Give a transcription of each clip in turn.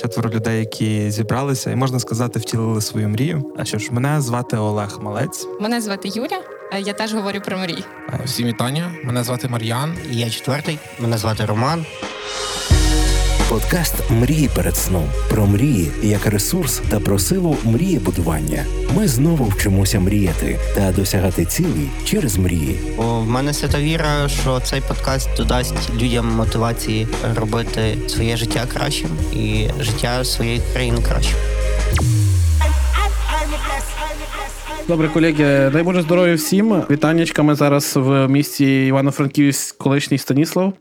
четверо людей, які зібралися, і можна сказати, втілили свою мрію. А що ж, мене звати Олег Малець. Мене звати Юля. Е, Я теж говорю про мрії. Всім вітання. Мене звати Мар'ян. І я четвертий. Мене звати Роман. Подкаст Мрії перед сном про мрії як ресурс та про силу мрієбудування. Ми знову вчимося мріяти та досягати цілей через мрії. О, в мене свята віра, що цей подкаст додасть людям мотивації робити своє життя кращим і життя своєї країни кращим. Добре, колеги, дай Боже здоров'я всім. Вітаннячка. Ми зараз в місті Івано-Франківськ, колишній Станіслав.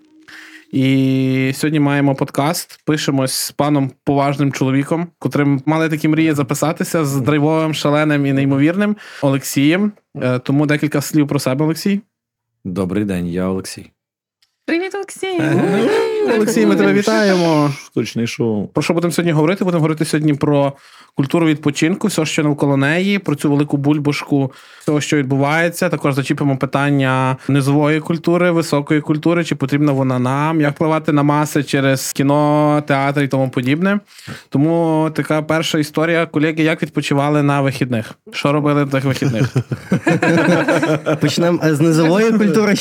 І сьогодні маємо подкаст. Пишемось з паном поважним чоловіком, котрим мали такі мрії записатися з драйвовим, шаленим і неймовірним Олексієм. Е, Тому декілька слів про себе, Олексій. Добрий день, я Олексій. Привіт, Олексій! Олексій, ми тебе вітаємо. Штучний шоу. Про що будемо сьогодні говорити? Будемо говорити сьогодні про культуру відпочинку, все, що навколо неї, про цю велику бульбашку того, що відбувається. Також зачіпимо питання низової культури, високої культури, чи потрібна вона нам, як впливати на маси через кіно, театр і тому подібне. Тому така перша історія, колеги, як відпочивали на вихідних? Що робили на тих вихідних? Почнемо з низової культури.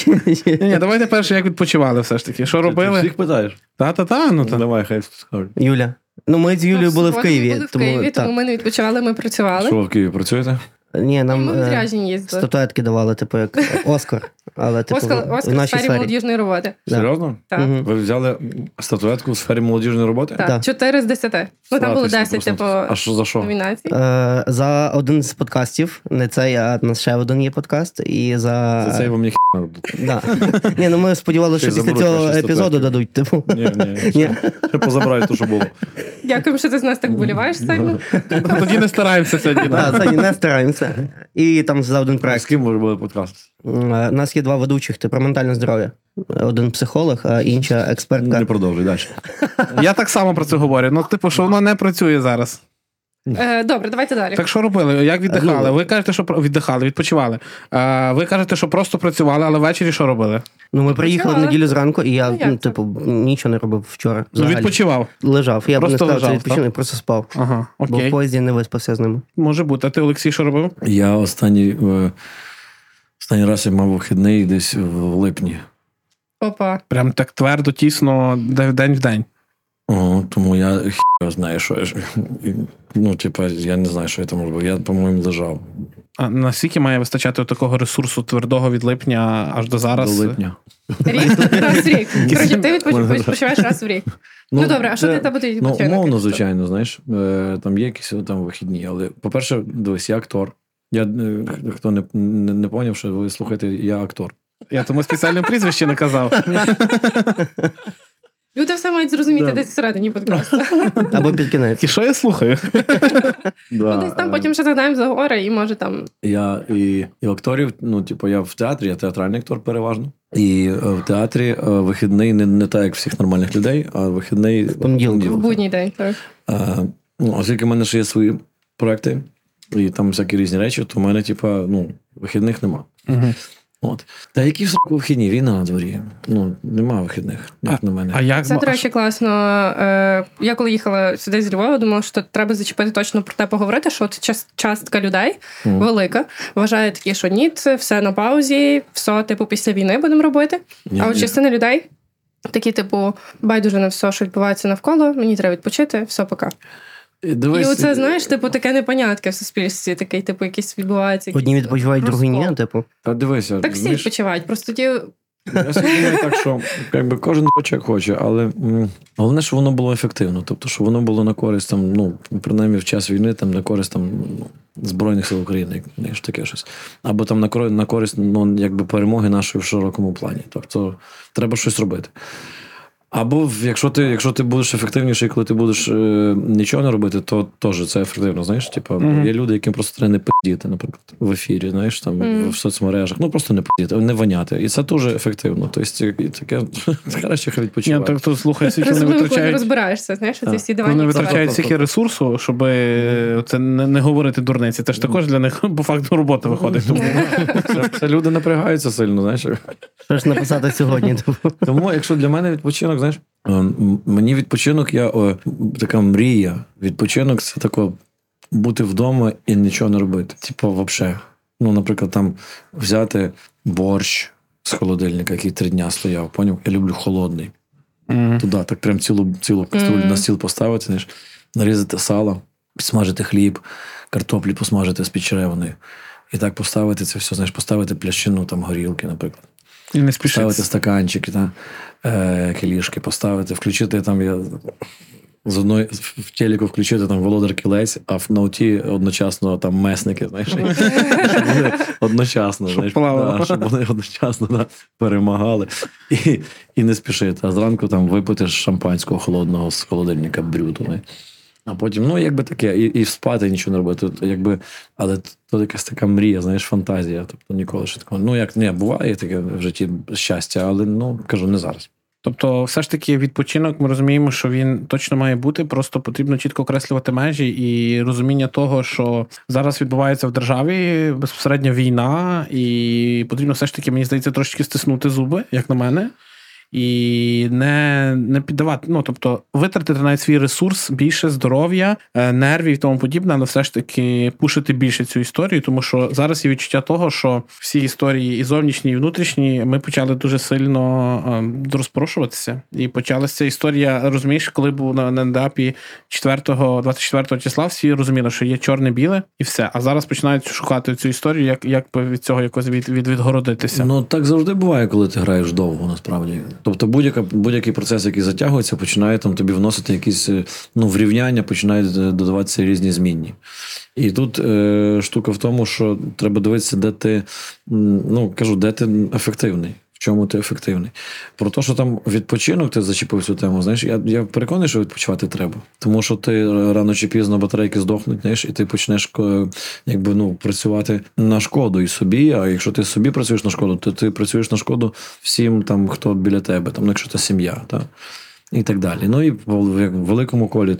Ні, давайте перше, як відпочивали все ж таки. Що робили? Всіх? Та-та-та, ну та. Давай, хай скажуть. Юля. Ну, ми з Юлією були в Києві. Ми були в Києві, тому ми не відпочивали, ми працювали. Що ви в Києві працюєте? Ні, нам е, їздили. статуетки давали, типу, як Оскар. Але типу, Оскар, Оскар в нашій сфері сфері. молодіжної роботи. Да. Серйозно? Так. Мгм. Ви взяли статуетку в сфері молодіжної роботи? Так, Да. 4 з 10. Ну там було Славтеся 10, типу, А що за що? номінацій. Е, За один з подкастів, не цей, а у нас ще один є подкаст. І за. За це я вам ні хіна роблю. Да. Ні, ну ми сподівалися, що після цього епізоду дадуть. Типу. Ні, ні. Ні. Ще, ще те, що було. Дякуємо, що ти з нас так боліваєш сильно. Тоді не стараємося сьогодні. Да, да? це не стараємося. І там за один проект. З ким ви робили подкаст? Е, У нас є два ведучих: ти про ментальне здоров'я. Один психолог, а інша експертка. Не продовжуй далі. Я так само про це говорю. Ну, типу, що воно не працює зараз. Е, Добре, давайте далі. Так що робили? Як віддихали? Ви кажете, що віддихали, відпочивали. А, ви кажете, що просто працювали, але ввечері що робили? Ну, ми приїхали в неділю зранку, і я, Ну, ну, типу, нічого не робив вчора. Ну, взагалі. відпочивав. Лежав. Я б не Просто сказав, що так? просто спав. Ага, Бо в поїзді не виспався з ними. Може бути. А ти, Олексій, що робив? Я останній, е, останній раз я мав вихідний десь в липні. Опа. Прям так твердо, тісно, де- день в день. О, тому я хіба знаю, що я ж- ну, типа, я не знаю, що я там робив. Я, по-моєму, лежав А наскільки має вистачати такого ресурсу твердого від липня аж до зараз? до липня. Рік? Раз в рік. Коротше, ти відпоч- відпочиваєш раз в рік. Ну, добре, а що це- ти тебе буде Ну, умовно, звичайно, знаєш, е, там є якісь там вихідні, але, по-перше, дивись, я актор. Я е, хто не, не, не поняв, що ви слухаєте, я актор. Я тому спеціальне прізвище не казав. Люди все мають зрозуміти Да. десь всередині подкасту. Або під кінець. І що я слухаю? Ну, десь там потім ще задаємо за гори, і може там Я і, і акторів, ну, типу, я в театрі, я театральний актор переважно. І е, в театрі е, вихідний не, не так, як всіх нормальних людей, а вихідний Понеділок. в будній день. Так. Е, ну, оскільки в мене ще є свої проекти, і там всякі різні речі, то в мене, типу, ну, вихідних нема. Мгм. От. Та які в сроку вихідні? Війна на дворі. Ну, нема вихідних, як на мене. А як Це, до речі, класно. Е, Я коли їхала сюди з Львова, думала, що треба зачепити точно про те поговорити, що от час- частка людей Мгм. велика вважає такі, що ні, це все на паузі, все, типу, після війни будемо робити. Ні, а от ні. частина людей такі, типу, байдуже на все, що відбувається навколо, мені треба відпочити, все, пока. І Дивись, І оце, знаєш, типу, таке непонятке в суспільстві, такий, типу, якийсь відбувається. Одні відпочивають, другі ні, типу. Та дивися, Так всі знаєш, відпочивають, просто ті. Я думаю так, що якби кожен хоче, як хоче, але м, головне, щоб воно було ефективно. Тобто, щоб воно було на користь там, ну, принаймні в час війни, там на користь там ну, Збройних сил України, як таке щось. Або там на користь, на користь ну, якби перемоги нашої в широкому плані. Тобто треба щось робити. Або в- якщо ти, якщо ти будеш ефективніший, коли ти будеш е, нічого не робити, то теж це ефективно. Знаєш, типу, Мгм. є люди, яким просто треба не пидіти, наприклад, в ефірі, знаєш, там Мгм. в соцмережах. Ну просто не пидіти, не воняти. І це дуже ефективно. Тобто, і таке краще хай Ні, так то слухай, скільки вони не витрачають. розбираєшся, знаєш, ці всі Вони дивані витрачають стільки ресурсу, щоб е, це не, не говорити дурниці. Це ж також для них по факту робота виходить. Тому Це, люди напрягаються сильно, знаєш. Що ж написати сьогодні? Тому, якщо для мене відпочинок відпочинок, знаєш, е, мені відпочинок, я о, така мрія. Відпочинок це тако бути вдома і нічого не робити. Типу, взагалі. Ну, наприклад, там взяти борщ з холодильника, який три дня стояв. Поняв? Я люблю холодний. Туди, так прям цілу, цілу каструлю Мгм. на стіл поставити, знаєш, нарізати сало, смажити хліб, картоплі посмажити з підчеревиною. І так поставити це все, знаєш, поставити плящину там горілки, наприклад. І не Поставити спішити. стаканчики, та, е, кілішки поставити, включити там я. З одної в телеку включити там володар кілець, а в ноуті одночасно там месники, знаєш, щоб вони одночасно, знаєш, да, щоб вони одночасно да, перемагали. І, і не спішити. А зранку там випити шампанського холодного з холодильника брюту. А потім, ну, якби таке, і, і спати нічого не робити. Тут, якби, але то якась така мрія, знаєш, фантазія. Тобто ніколи ще такого. Ну, як не буває таке в житті щастя, але ну кажу, не зараз. Тобто, все ж таки, відпочинок, ми розуміємо, що він точно має бути. Просто потрібно чітко окреслювати межі і розуміння того, що зараз відбувається в державі безпосередня війна, і потрібно все ж таки, мені здається, трошечки стиснути зуби, як на мене. І не, не піддавати, ну тобто витратити навіть свій ресурс, більше здоров'я, е, нервів і тому подібне, але все ж таки пушити більше цю історію, тому що зараз є відчуття того, що всі історії і зовнішні, і внутрішні, ми почали дуже сильно е, розпорошуватися. І почалася історія, розумієш, коли був на, на етапі 4 24 числа, всі розуміли, що є чорне-біле і все. А зараз починають шукати цю історію, як, як від цього якось від, від, відгородитися. Ну так завжди буває, коли ти граєш довго, насправді. Тобто будь-яка, будь-який процес, який затягується, починає там тобі вносити якісь е, ну, врівняння, починають е, додаватися різні змінні. І тут е, штука в тому, що треба дивитися, де ти, ну кажу, де ти ефективний. В чому ти ефективний? Про те, що там відпочинок, ти зачепив цю тему. Знаєш, я, я переконаний, що відпочивати треба. Тому що ти рано чи пізно батарейки здохнуть, знаєш, і ти почнеш е, якби, ну, працювати на шкоду і собі. А якщо ти собі працюєш на шкоду, то ти працюєш на шкоду всім, там, хто біля тебе, там, ну, якщо це сім'я. Так? І так далі. Ну і в великому колі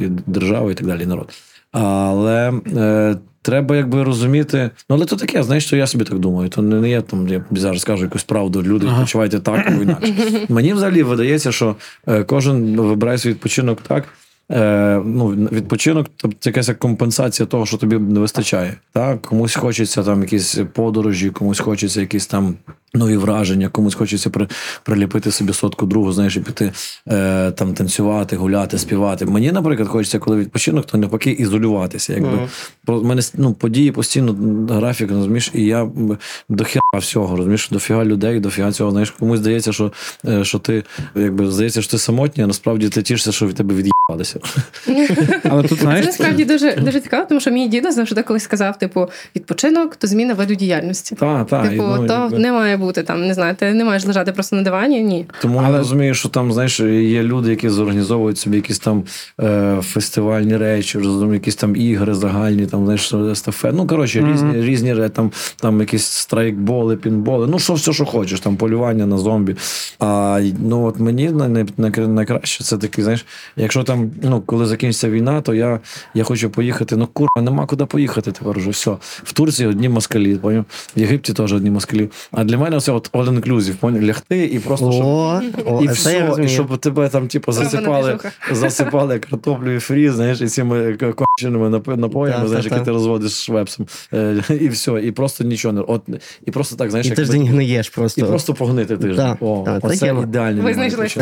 і держава, і так далі, і народ. Але е, треба якби розуміти. Ну, але то таке, знаєш, що я собі так думаю. То не я там, я зараз кажу якусь правду, люди Ага. відпочивайте так або інакше. Мені взагалі видається, що е, кожен вибирає свій відпочинок так. Е, ну, відпочинок, тобто це якась компенсація того, що тобі не вистачає. Так? Комусь хочеться там якісь подорожі, комусь хочеться якісь там нові враження, комусь хочеться при, приліпити собі сотку другу, знаєш, і піти е, там танцювати, гуляти, співати. Мені, наприклад, хочеться, коли відпочинок, то навпаки ізолюватися. Якби про мене ну, події постійно графік, розумієш, і я м, дофіга всього, розумієш, дофіга людей, дофіга цього. Знаєш, комусь здається, що, е, що ти якби здається, що ти самотній, а насправді ти тішишся, що від тебе від'їбалися. Але тут, Це насправді дуже дуже цікаво, тому що мій дідо завжди колись сказав: типу, відпочинок то зміна виду діяльності. Та, та, і, Типу, ну, то якби- не має бути там, не знаю, ти не маєш лежати просто на дивані. Ні. Тому Але- я розумію, що там, знаєш, є люди, які зорганізовують собі якісь там е, фестивальні речі, розумію, якісь там ігри загальні, там, знаєш, естафет. Ну, коротше, Мгм. різні, різні ре- там, там якісь страйкболи, пінболи, ну, що все, що хочеш, там полювання на зомбі. А ну, от мені най- най- най- найкраще це такий, знаєш, якщо там, ну, коли закінчиться війна, то я, я хочу поїхати. Ну, курва, нема куди поїхати тепер уже все. В Турції одні москалі, поняв? В Єгипті теж одні москалі. А для мене це от all inclusive, поняв? Лягти і просто щоб О, о, і це все, я і щоб тебе там, типу, засипали, засипали картоплю і фрі, знаєш, і цими к- конченими напо- напоями, Так, знаєш, так, які ти розводиш швепсом. Е, І все, і просто нічого не. От, і просто так, знаєш, І як тиждень гниєш і просто. просто погнити тиждень. Так, О, це оце ідеальний Ви знайшли.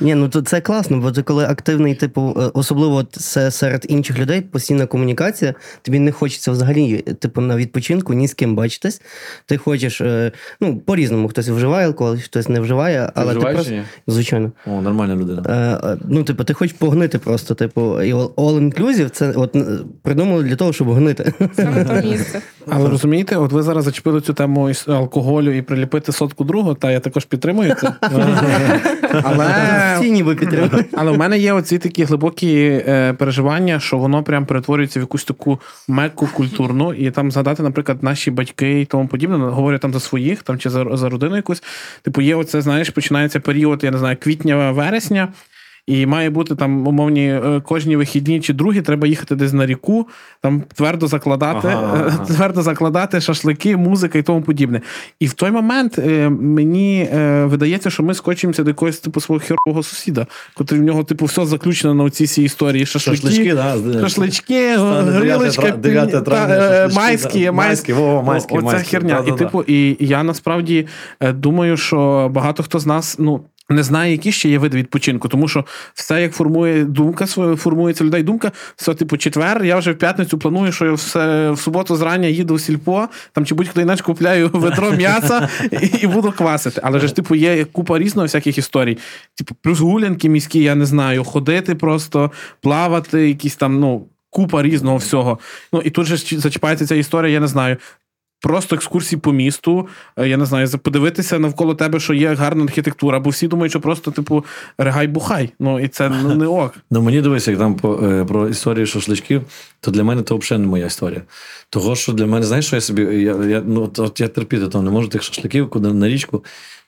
Ні, ну це класно, бо ти коли активний, типу, е, особливо це серед інших людей, постійна комунікація, тобі не хочеться взагалі, типу, на відпочинку ні з ким бачитись. Ти хочеш, е, ну, по-різному, хтось вживає алкоголь, хтось не вживає, але ти вживаєш просто. ні? Звичайно. О, нормальна людина. Е, ну, типу, ти хочеш погнити просто, типу, і all inclusive це от придумали для того, щоб гнити. Саме то місце. Але розумієте, от ви зараз зачепили цю тему алкоголю і приліпити сотку другу, та я також підтримую це. Але Всі ніби підтримують. Але в мене є оці такі глибокі е, переживання, що воно прям перетворюється в якусь таку мекку культурну, і там згадати, наприклад, наші батьки і тому подібне, говорять там за своїх, там чи за, за родину якусь. Типу, є оце, знаєш, починається період, я не знаю, квітня-вересня. І має бути там умовні е, кожні вихідні чи другі, треба їхати десь на ріку, там твердо закладати, Ага, ага. е, твердо закладати шашлики, музика і тому подібне. І в той момент е, мені е, видається, що ми скочимося до якогось типу свого херового сусіда, котрий в нього, типу, все заключено на всі історії. Шашлики, Шашлички, да, шашлички, Стане грилочка, 9 9 та, травня, шашлички, майські. Майські, майські, Оця майські, херня. І, типу, і я насправді думаю, що багато хто з нас, ну. Не знає, які ще є види відпочинку, тому що все як формує думка, формується людей думка. Все, типу, четвер. Я вже в п'ятницю планую, що я все в суботу зрання їду в сільпо, там чи будь-хто інакше купляю ведро м'яса і, і буду квасити. Але ж типу є купа різного всяких історій. Типу, плюс гулянки міські, я не знаю, ходити просто, плавати, якісь там, ну. Купа різного всього. Ну і тут же зачіпається ця історія, я не знаю. Просто екскурсії по місту, е, я не знаю, подивитися навколо тебе, що є гарна архітектура, бо всі думають, що просто, типу, регай бухай. Ну і це ну, не ок. Ну мені дивись, як там е, про історію шашличків, то для мене це взагалі не моя історія. Того, що для мене, знаєш, що я собі. Я, я, ну, от я терпіти то не можу тих шашликів, куди на річку.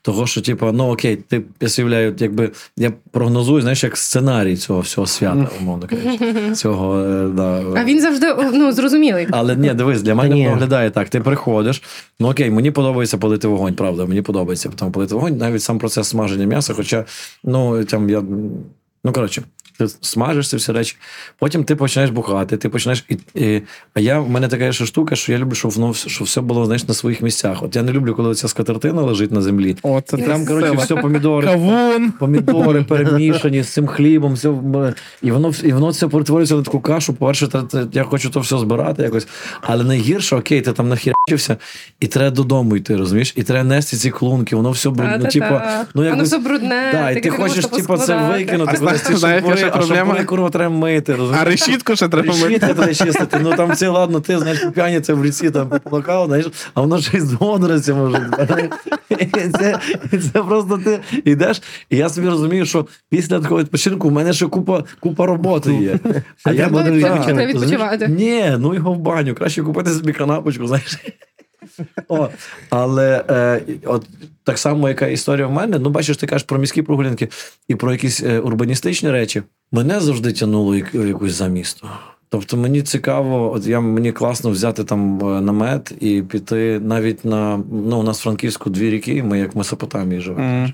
Того, що, типу, ну окей, ти я якби я прогнозую, знаєш, як сценарій цього всього свята, умовно кажучи. Цього, е, да. А він завжди ну, зрозумілий. Але ні, дивись, для мене воно виглядає так. Ти приходиш. Ну окей, мені подобається палити вогонь, правда. Мені подобається там палити вогонь, навіть сам процес смаження м'яса. Хоча, ну там я. Ну, коротше, ти смажиш ці всі речі, потім ти починаєш бухати, ти починаєш. І, і, а я в мене така ще штука, що я люблю, щоб воно все- щоб все було знаєш, на своїх місцях. От я не люблю, коли ця скатертина лежить на землі. О, це Там, коротше, все помідори. Кавун. Помідори перемішані з цим хлібом, все, і воно і воно це перетворюється на таку кашу. По-перше, я хочу то все збирати якось. Але найгірше, окей, ти там нахерчився, і треба додому йти, розумієш? І треба нести ці клунки, воно все брудне. Ну, типу, ну, Воно все брудне, да, і ти хочеш, типу, це викинути, А кудись ці шампури, а проблема? шампури, курва, треба мити, розумієш? А решітку ще треба мити. Решітки треба чистити. Ну там це ладно, ти знаєш, п'яні це в ліці там поплакав, знаєш, а воно ще й з водоростями вже. І це, і це просто ти йдеш. І я собі розумію, що після такого відпочинку в мене ще купа, купа роботи є. А я буду відпочивати. Ні, ну його в баню. Краще купити собі канапочку, знаєш. О, але е, от так само, яка історія в мене, ну бачиш, ти кажеш про міські прогулянки і про якісь е, урбаністичні речі. Мене завжди тянуло як, якось за місто. Тобто мені цікаво, от я мені класно взяти там е, намет і піти навіть на ну у нас в Франківську дві ріки, ми як в Месопотамії живемо. М.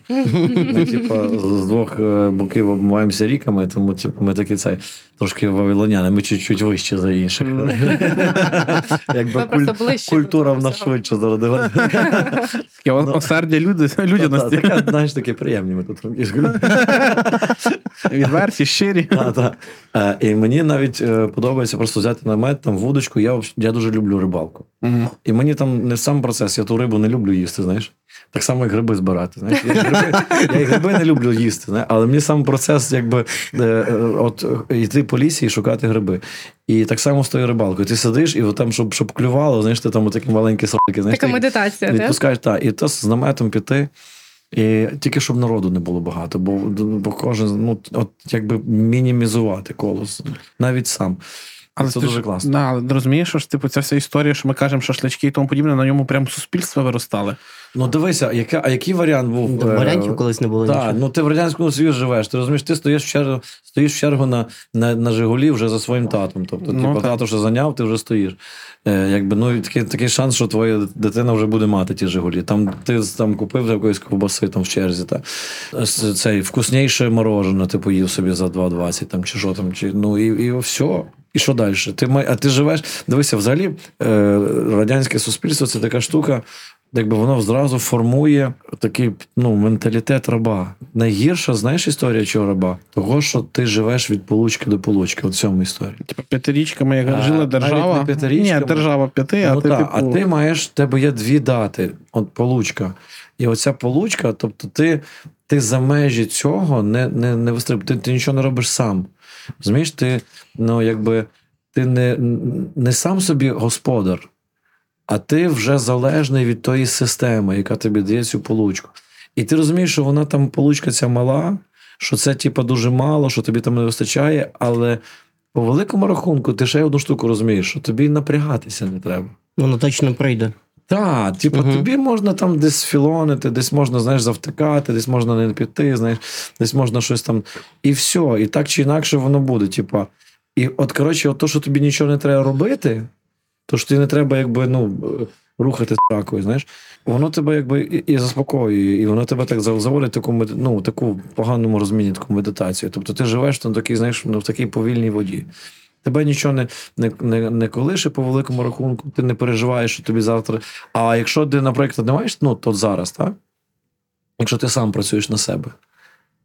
Ми, типа, з двох е, боків обмиваємося ріками, тому типу, ми такі цей трошки вавилоняни, ми чуть-чуть вище за інших. Якби культура в нас швидше о- осердя люди, Та, людяності. Знаєш, такі приємні ми тут. Відверті, щирі. Е, І мені навіть е, подобається просто взяти намет, там вудочку. Я, дуже люблю рибалку. І мені там не сам процес, я ту рибу не люблю їсти, знаєш. Так само, як гриби збирати. Знаєш. Я, і гриби, я гриби не люблю їсти, знаєш. але мені сам процес, якби е, е, от йти по лісі і шукати гриби. І так само з тою рибалкою. Ти сидиш, і от там, щоб, щоб клювало, знаєш, ти там такі маленькі сроки, Така медитація, відпускаєш, так, і то з наметом піти. І тільки щоб народу не було багато, бо, бо кожен, ну, от якби мінімізувати колос, навіть сам. Але це ти дуже ж- класно. Да, але розумієш, що ж типу ця вся історія, що ми кажемо шашлички і тому подібне, на ньому прям суспільства виростали. Ну дивися, яка, а який варіант був? Там е, Варіантів колись не було Так, нічого. ну ти в радянському Союзі живеш. Ти розумієш, ти стоїш в чергу, стоїш в чергу на, на, на Жигулі вже за своїм татом. Тобто, Ну, типу, так. тато що зайняв, ти вже стоїш. Е, якби, ну, такий, такий шанс, що твоя дитина вже буде мати ті Жигулі. Там ти там купив якоїсь ковбаси там в черзі. Та. Цей вкусніше морожене, ти поїв собі за 2,20 там, чи що там, чи, ну і, і все. І що далі? Ти, май- а ти живеш. Дивися, взагалі, е, радянське суспільство це така штука, якби воно зразу формує такий ну, менталітет раба. Найгірша, знаєш, історія чого раба? Того, що ти живеш від получки до получки. От в цьому історії. Типу п'ятирічками, як жила держава. не. Ні, держава п'яти, а ну, ти, та, типу... а ти маєш, в тебе є дві дати, от получка. І оця получка, тобто ти, ти за межі цього не, не, не вистриб, ти, ти нічого не робиш сам. Розумієш, ти, ну, якби, ти не, не сам собі господар, а ти вже залежний від тої системи, яка тобі дає цю получку. І ти розумієш, що вона там получка ця мала, що це типа дуже мало, що тобі там не вистачає, але по великому рахунку ти ще одну штуку розумієш, що тобі напрягатися не треба. Воно точно прийде. Так, типу, Мгм. тобі можна там десь філонити, десь можна, знаєш, завтикати, десь можна не піти, знаєш, десь можна щось там. І все. І так чи інакше воно буде. Типу. І от, коротше, от то, що тобі нічого не треба робити, то що тобі не треба, якби, ну, е, рухати ракою, знаєш, воно тебе якби і, і заспокоює, і воно тебе так зав- заводить таку, ну, таку поганому розміні, таку медитацію. Тобто ти живеш на такій, знаєш, ну, в такій повільній воді. Тебе нічого не, не, не, не колише по великому рахунку, ти не переживаєш, що тобі завтра. А якщо ти, наприклад, не маєш, ну, то зараз, так? Якщо ти сам працюєш на себе,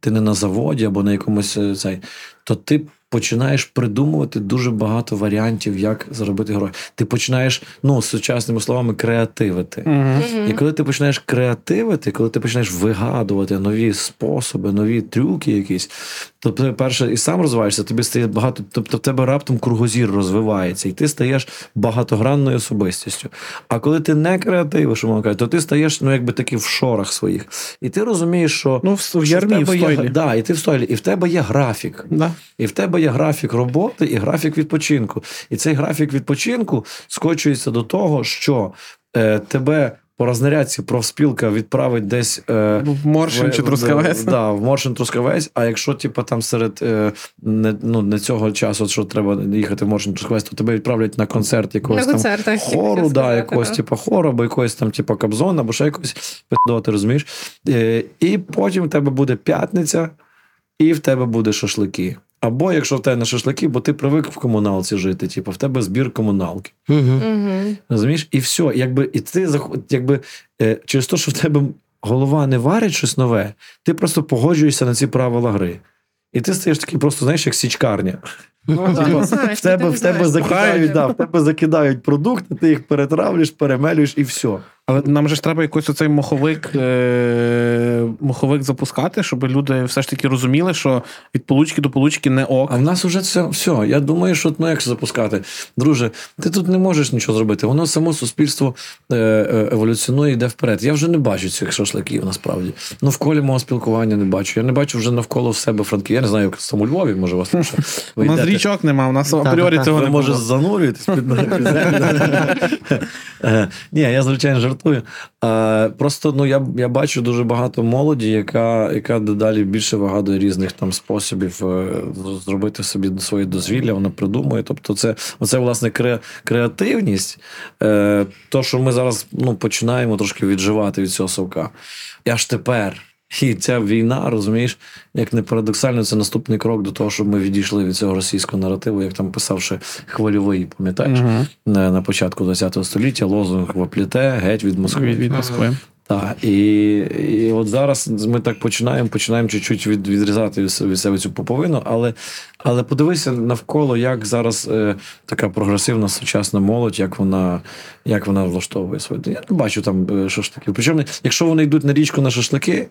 ти не на заводі або на якомусь е, цей, то ти починаєш придумувати дуже багато варіантів, як заробити гроші. Ти починаєш, ну, сучасними словами, креативити. І коли ти починаєш креативити, коли ти починаєш вигадувати нові способи, нові трюки якісь, то ти перше і сам розвиваєшся, тобі стає багато, тобто в тебе раптом кругозір розвивається, і ти стаєш багатогранною особистістю. А коли ти не креативиш, умовно кажучи, то ти стаєш ну, якби таки в шорах своїх. І ти розумієш, що Ну, в, в ярмі, в тебе є, стойлі. да, і ти в стойлі, і в тебе є графік. Да. І в тебе є графік роботи і графік відпочинку. І цей графік відпочинку скочується до того, що е, тебе по рознарядці профспілка відправить десь. Е, В Моршин чи Трускавець. Да, в Моршин Трускавець. А якщо типу, там серед е, не, ну, не цього часу, що треба їхати в Моршин Трускавець, то тебе відправлять на концерт якогось На там концертах. хору, да, сказати, якогось, типу, хору, або якогось там, типу, кабзона, або ще якогось пиздоти, розумієш? Е, і потім в тебе буде п'ятниця, і в тебе буде шашлики. Або якщо в тебе не шашлики, бо ти привик в комуналці жити, типу, в тебе збір комуналки. Угу. Розумієш? І все, якби, і ти якби, е, через те, що в тебе голова не варить щось нове, ти просто погоджуєшся на ці правила гри. І ти стаєш такий просто, знаєш, як січкарня. Ну, да, В тебе, в тебе закидають, да, в тебе закидають продукти, ти їх перетравлюєш, перемелюєш і все. Але нам же ж треба якийсь оцей моховик, е- моховик запускати, щоб люди все ж таки розуміли, що від получки до получки не ок. А в нас уже це все. Я думаю, що ну як запускати. Друже, ти тут не можеш нічого зробити. Воно само суспільство е, е, еволюціонує, йде вперед. Я вже не бачу цих шашликів насправді. Ну, в колі мого спілкування не бачу. Я не бачу вже навколо в себе франків. Я не знаю, як там у Львові, може, у вас. У нас річок нема, у нас апріорі цього не може, занурюєтесь під? Е, Ні, я звичайно жартую. Е, Просто ну я, я бачу дуже багато молоді, яка, яка дедалі більше вигадує різних там способів е, зробити собі своє дозвілля, вона придумує. Тобто, це оце, власне кре, креативність, е, то, що ми зараз ну, починаємо трошки відживати від цього совка. І аж тепер. І ця війна, розумієш, як не парадоксально, це наступний крок до того, щоб ми відійшли від цього російського наративу, як там писав ще хвильовий, пам'ятаєш, Мгм. на, на початку ХХ століття лозунг вопліте геть від Москви. Від, від Москви. Так, і, і от зараз ми так починаємо, починаємо чуть-чуть від, відрізати від себе- цю поповину, але, але подивися навколо, як зараз е, така прогресивна сучасна молодь, як вона, як вона влаштовує своє. Я не бачу там е, шашликів. Причому, якщо вони йдуть на річку на шашлики,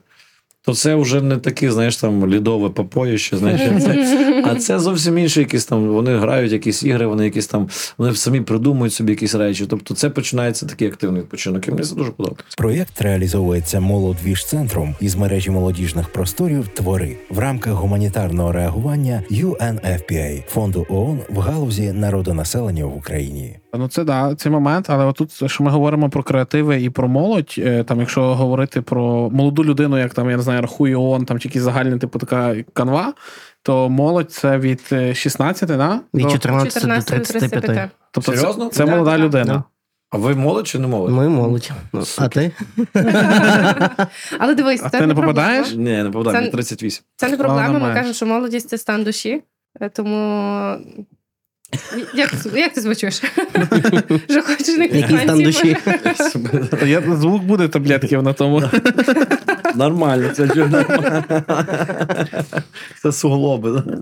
то це вже не таке, знаєш, там лідове попоїще, знаєш, а це зовсім інше, якісь там. Вони грають якісь ігри, вони якісь там, вони самі придумують собі якісь речі. Тобто це починається такий активний відпочинок. І мені це дуже подобається. Проєкт реалізовується молодвіж центром із мережі молодіжних просторів Твори в рамках гуманітарного реагування UNFPA фонду ООН в галузі народонаселення в Україні. Ну, це да, цей момент, але отут, що ми говоримо про креативи і про молодь, е, там, якщо говорити про молоду людину, як там, я не знаю, рахує ООН, там чи якісь загальні, типу така канва, то молодь це від е, 16, да? Від 14 до 14 до 35. 35. Тобто це, Серйозно? це Да, молода да. людина. Да. А ви молодь чи не молодь? Ми молодь. А ти? Але дивись, А це ти не проблема. попадаєш? Ні, не повідаю, Це- мені 38. Це не проблема. Ми кажемо, що молодість це стан душі. Е, Тому. Як, як ти звучиш? Що хочеш на Який? Я, звук буде таблетків на тому. Нормально, це ж нормально. Це суглоби.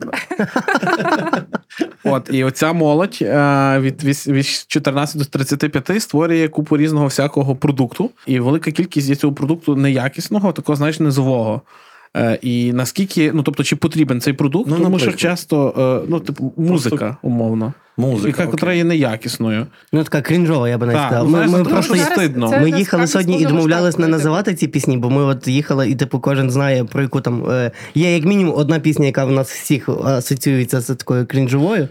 От, і оця молодь е, від, від 14 до 35 створює купу різного всякого продукту, і велика кількість є цього продукту неякісного, такого, знаєш, низового. Е, і наскільки, ну тобто, чи потрібен цей продукт, Ну, тому що часто, е, ну, типу, музика, умовно, Музика. яка котра є неякісною. Ну, така крінжова, я би не сказав. ну, Ми, ми просто стидно. Ми їхали сьогодні і домовлялись не називати ці пісні, бо ми от їхали, і типу кожен знає про яку там е, є як мінімум одна пісня, яка в нас всіх асоціюється з такою крінжовою.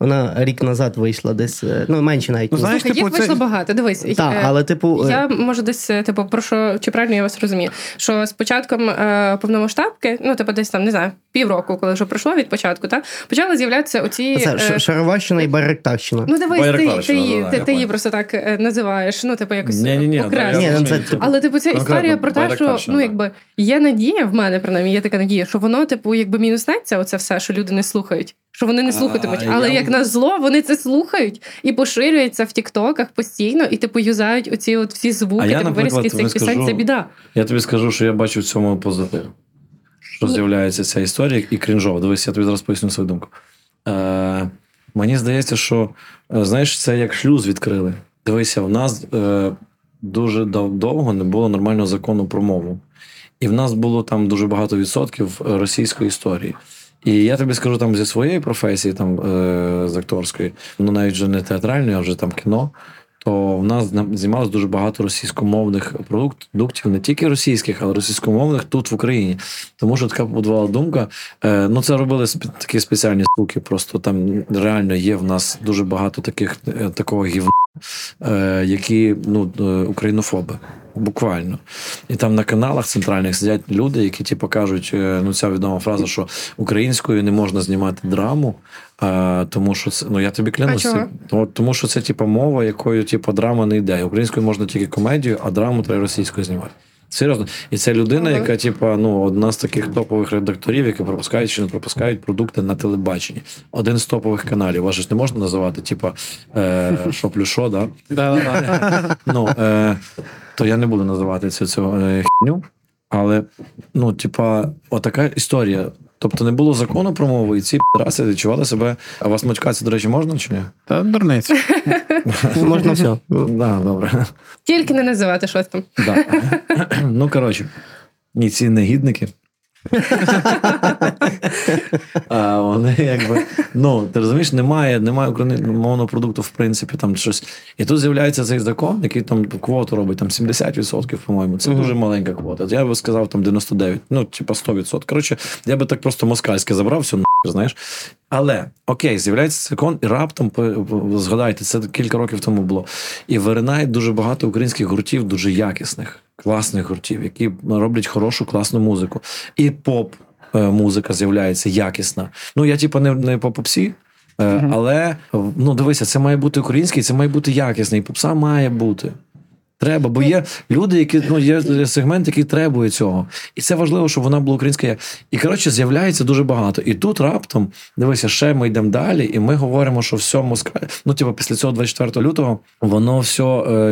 Вона рік назад вийшла десь, е, ну менше навіть. Ну, знаєш, Слухай, типу, їх це- вийшло багато. Дивись, Так, я, але типу. е, Я можу десь, е, типу, про що чи правильно я вас розумію? Що з початком е, повномасштабки, ну типу, десь там не знаю, півроку, коли вже пройшло від початку, так почали з'являтися оці. Це е, Ш- і Баректарщина. Ну, дивись, ти, ти, її- ти, ти її просто так е, називаєш, ну, типу, якось. Ні, ну, це, типу, Але, типу, ця історія про те, що ну, якби є надія в мене, принаймні, є така надія, що воно, типу, якби мінуснеться, оце все, що люди не слухають. Що вони не А, слухатимуть, я- але як на зло, вони це слухають і поширюються в Тіктоках постійно, і типу юзають оці от всі А звуки, я, типу, вирізки цих пісень. Це біда. Я тобі скажу, що я бачу в цьому позитив. Що Ну. з'являється ця історія і крінжово. Дивись, я тобі зараз поясню свою думку. Е, мені здається, що е, знаєш, це як шлюз відкрили. Дивися, в нас е, дуже довго не було нормального закону про мову. І в нас було там дуже багато відсотків е, російської історії. І я тобі скажу там зі своєї професії, там е, з акторської, ну навіть вже не театральної, а вже там кіно. То в нас знімалось дуже багато російськомовних продуктів, не тільки російських, але російськомовних тут в Україні. Тому що така побудувала думка. Е, ну, це робили такі спеціальні штуки. Просто там реально є в нас дуже багато таких е, такого гівна, е, які ну, українофоби. Буквально. І там на каналах центральних сидять люди, які типу, кажуть, ну ця відома фраза, що українською не можна знімати драму, е, тому що це, ну я тобі клянусь, А тому, тому що це типу, мова, якою типу, драма не йде. Українською можна тільки комедію, а драму треба російською знімати. Серйозно. І це людина, Ага. яка, типа, ну, одна з таких топових редакторів, які пропускають чи не пропускають продукти на телебаченні. Один з топових каналів. Вас ж не можна називати, типа, е, що плюс що, да? Да-да-да. Ну, е, то я не буду називати цю, цю е, хню. Але, ну, типа, отака історія. Тобто не було закону про мову, і ці раси відчували себе. А вас матюкатися, до речі, можна чи ні? Та дурниця. Можна все. Да, добре. Тільки не називати щось там. Ну, коротше, ні, ці негідники. А, вони якби. Ну, ти розумієш, немає, немає україномовного продукту, в принципі, там щось. І тут з'являється цей закон, який там квоту робить, там 70%, по-моєму. Це дуже маленька квота. Я би сказав, там 99, ну, типа 100%. Коротше, я би так просто москальське забрав, все нахер, знаєш. Але окей, з'являється закон, і раптом згадайте, це кілька років тому було. І виринає дуже багато українських гуртів, дуже якісних, класних гуртів, які роблять хорошу, класну музику. І поп. е, Музика з'являється якісна. Ну, я, типу, не, не по попсі, е, але ну, дивися, це має бути український, це має бути якісний. Попса має бути. Треба, бо є люди, які ну є сегмент, який требує цього, і це важливо, щоб вона була українська. І коротше, з'являється дуже багато. І тут раптом дивися, ще ми йдемо далі, і ми говоримо, що все Москва. Ну, типу, після цього 24 лютого воно все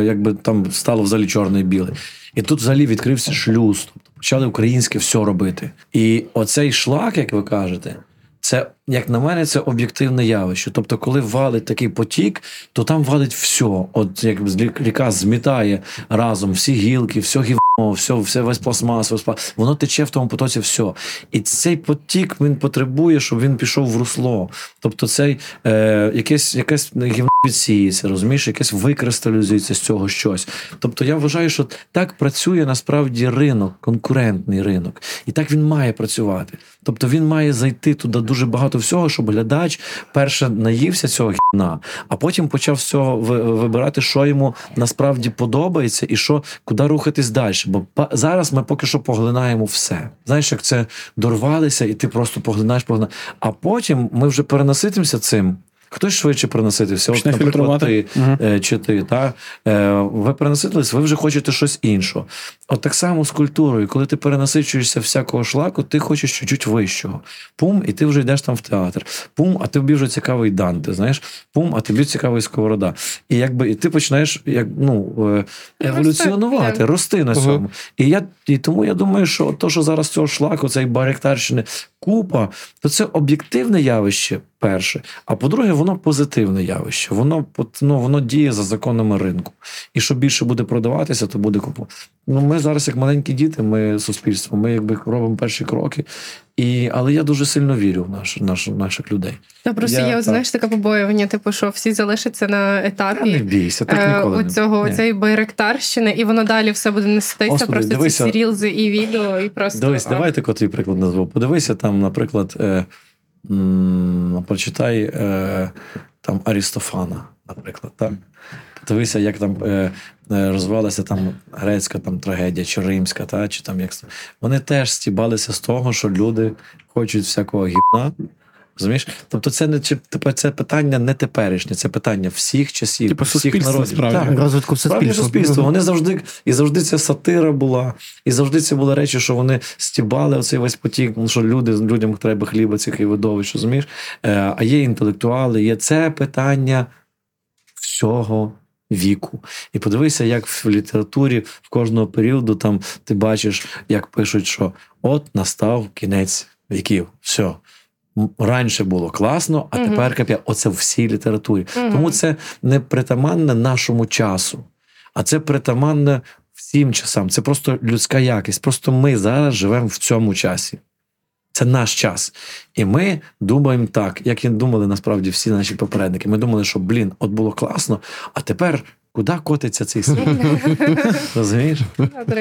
якби там стало взагалі чорне і біле. І тут взагалі відкрився шлюз. Тобто почали українське все робити. І оцей шлак, як ви кажете. Це, як на мене, це об'єктивне явище. Тобто, коли валить такий потік, то там валить все. От як ріка змітає разом всі гілки, все гівно, все, все весь пластмас, весь пла- воно тече в тому потоці все. І цей потік він потребує, щоб він пішов в русло. Тобто, цей е, якесь, якесь гівно відсіється, розумієш, якесь викристалізується з цього щось. Тобто, я вважаю, що так працює насправді ринок, конкурентний ринок, і так він має працювати. Тобто він має зайти туди дуже багато всього, щоб глядач перше наївся цього гівна, а потім почав з цього вибирати, що йому насправді подобається, і що куди рухатись далі. Бо зараз ми поки що поглинаємо все. Знаєш, як це дорвалися, і ти просто поглинаєш, поглинаєш. А потім ми вже перенаситимося цим. Хтось швидше перенаситився, от, наприклад, ти е, чи ти, та е, ви перенаситились, ви вже хочете щось іншого. От так само з культурою, коли ти перенасичуєшся всякого шлаку, ти хочеш чуть-чуть вищого. Пум, і ти вже йдеш там в театр. Пум, а тобі вже цікавий Данте, знаєш, пум, а тобі цікавий Сковорода. І якби і ти починаєш як ну е, еволюціонувати, рости на цьому. І я і тому я думаю, що то, що зараз цього шлаку, цієї баректарщини купа, то це об'єктивне явище. Перше, а по-друге, воно позитивне явище. Воно ну, воно діє за законами ринку. І що більше буде продаватися, то буде купу. Ну, ми зараз, як маленькі діти, ми суспільство, ми якби робимо перші кроки. І, але я дуже сильно вірю в наш, наш, наших людей. Та просто Я є, так. от, знаєш, таке побоювання, типу, що всі залишаться на Та не етапі. бійся, так е, ніколи не Оцього Ні. цієї байректарщини, і воно далі все буде нестися. Господи, просто дивися. ці рілзи і відео, і просто Дивись, а, давай таки твій приклад назву. Подивися там, наприклад, е, м, прочитай е, там Арістофана, наприклад. Так? Подивися, як там е, е, розвивалася там грецька там, трагедія, чи римська, та, чи там як вони теж стібалися з того, що люди хочуть всякого гівна. Розумієш? Тобто, це не тепер це питання не теперішнє, це питання всіх часів, Типу всіх народів. Так. Розвитку суспільства. Вони завжди і завжди це сатира була, і завжди це були речі, що вони стібали оцей весь потік, що люди людям треба хліба цих і видовищ, розумієш? Е, а є інтелектуали, є це питання всього. Віку, і подивися, як в літературі в кожного періоду там ти бачиш, як пишуть, що от настав кінець віків. Все. Раніше було класно, а Мгм. тепер кап'я. Оце в всій літературі. Мгм. Тому це не притаманне нашому часу, а це притаманне всім часам. Це просто людська якість. Просто ми зараз живемо в цьому часі. Це наш час. І ми думаємо так, як і думали насправді всі наші попередники. Ми думали, що блін, от було класно, а тепер куди котиться цей світ? Розумієш?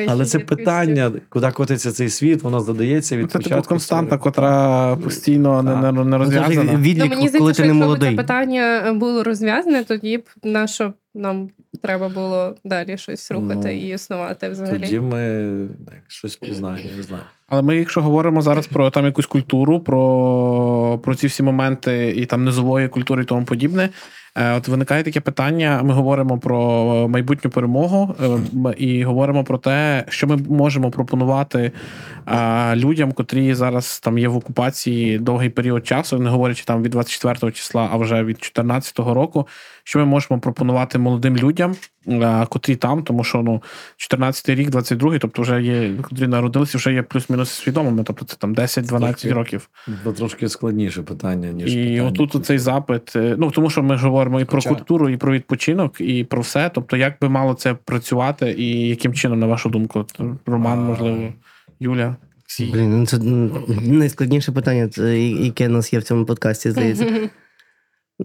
Але це питання, куди котиться цей світ, воно задається від Ну, Це типу константа, котра постійно не, Ну, розв'язана. Ну, мені коли здається, ти не якщо молодий. це питання було розв'язане, тоді б на що нам треба було далі щось рухати Ну, і існувати взагалі. Тоді ми щось пізнаємо, не знаю. Але ми, якщо говоримо зараз про там якусь культуру, про, про ці всі моменти і там низової культури і тому подібне. е, От виникає таке питання. Ми говоримо про майбутню перемогу е, і говоримо про те, що ми можемо пропонувати е, людям, котрі зараз там є в окупації довгий період часу, не говорячи там від 24 числа, а вже від 14 року. Що ми можемо пропонувати молодим людям, е, котрі там, тому що ну 14 рік, 22, тобто вже є, котрі народилися, вже є плюс-мінус свідомими, тобто це там 10-12 Трохи. років. Це трошки складніше питання, ніж І питання. отут цей запит. е, Ну тому що ми ж говоримо і про Хоча- культуру, і про відпочинок, і про все. Тобто, як би мало це працювати, і яким чином, на вашу думку, Роман, можливо, Юля. Блін, ну це найскладніше питання, це, яке у нас є в цьому подкасті, здається.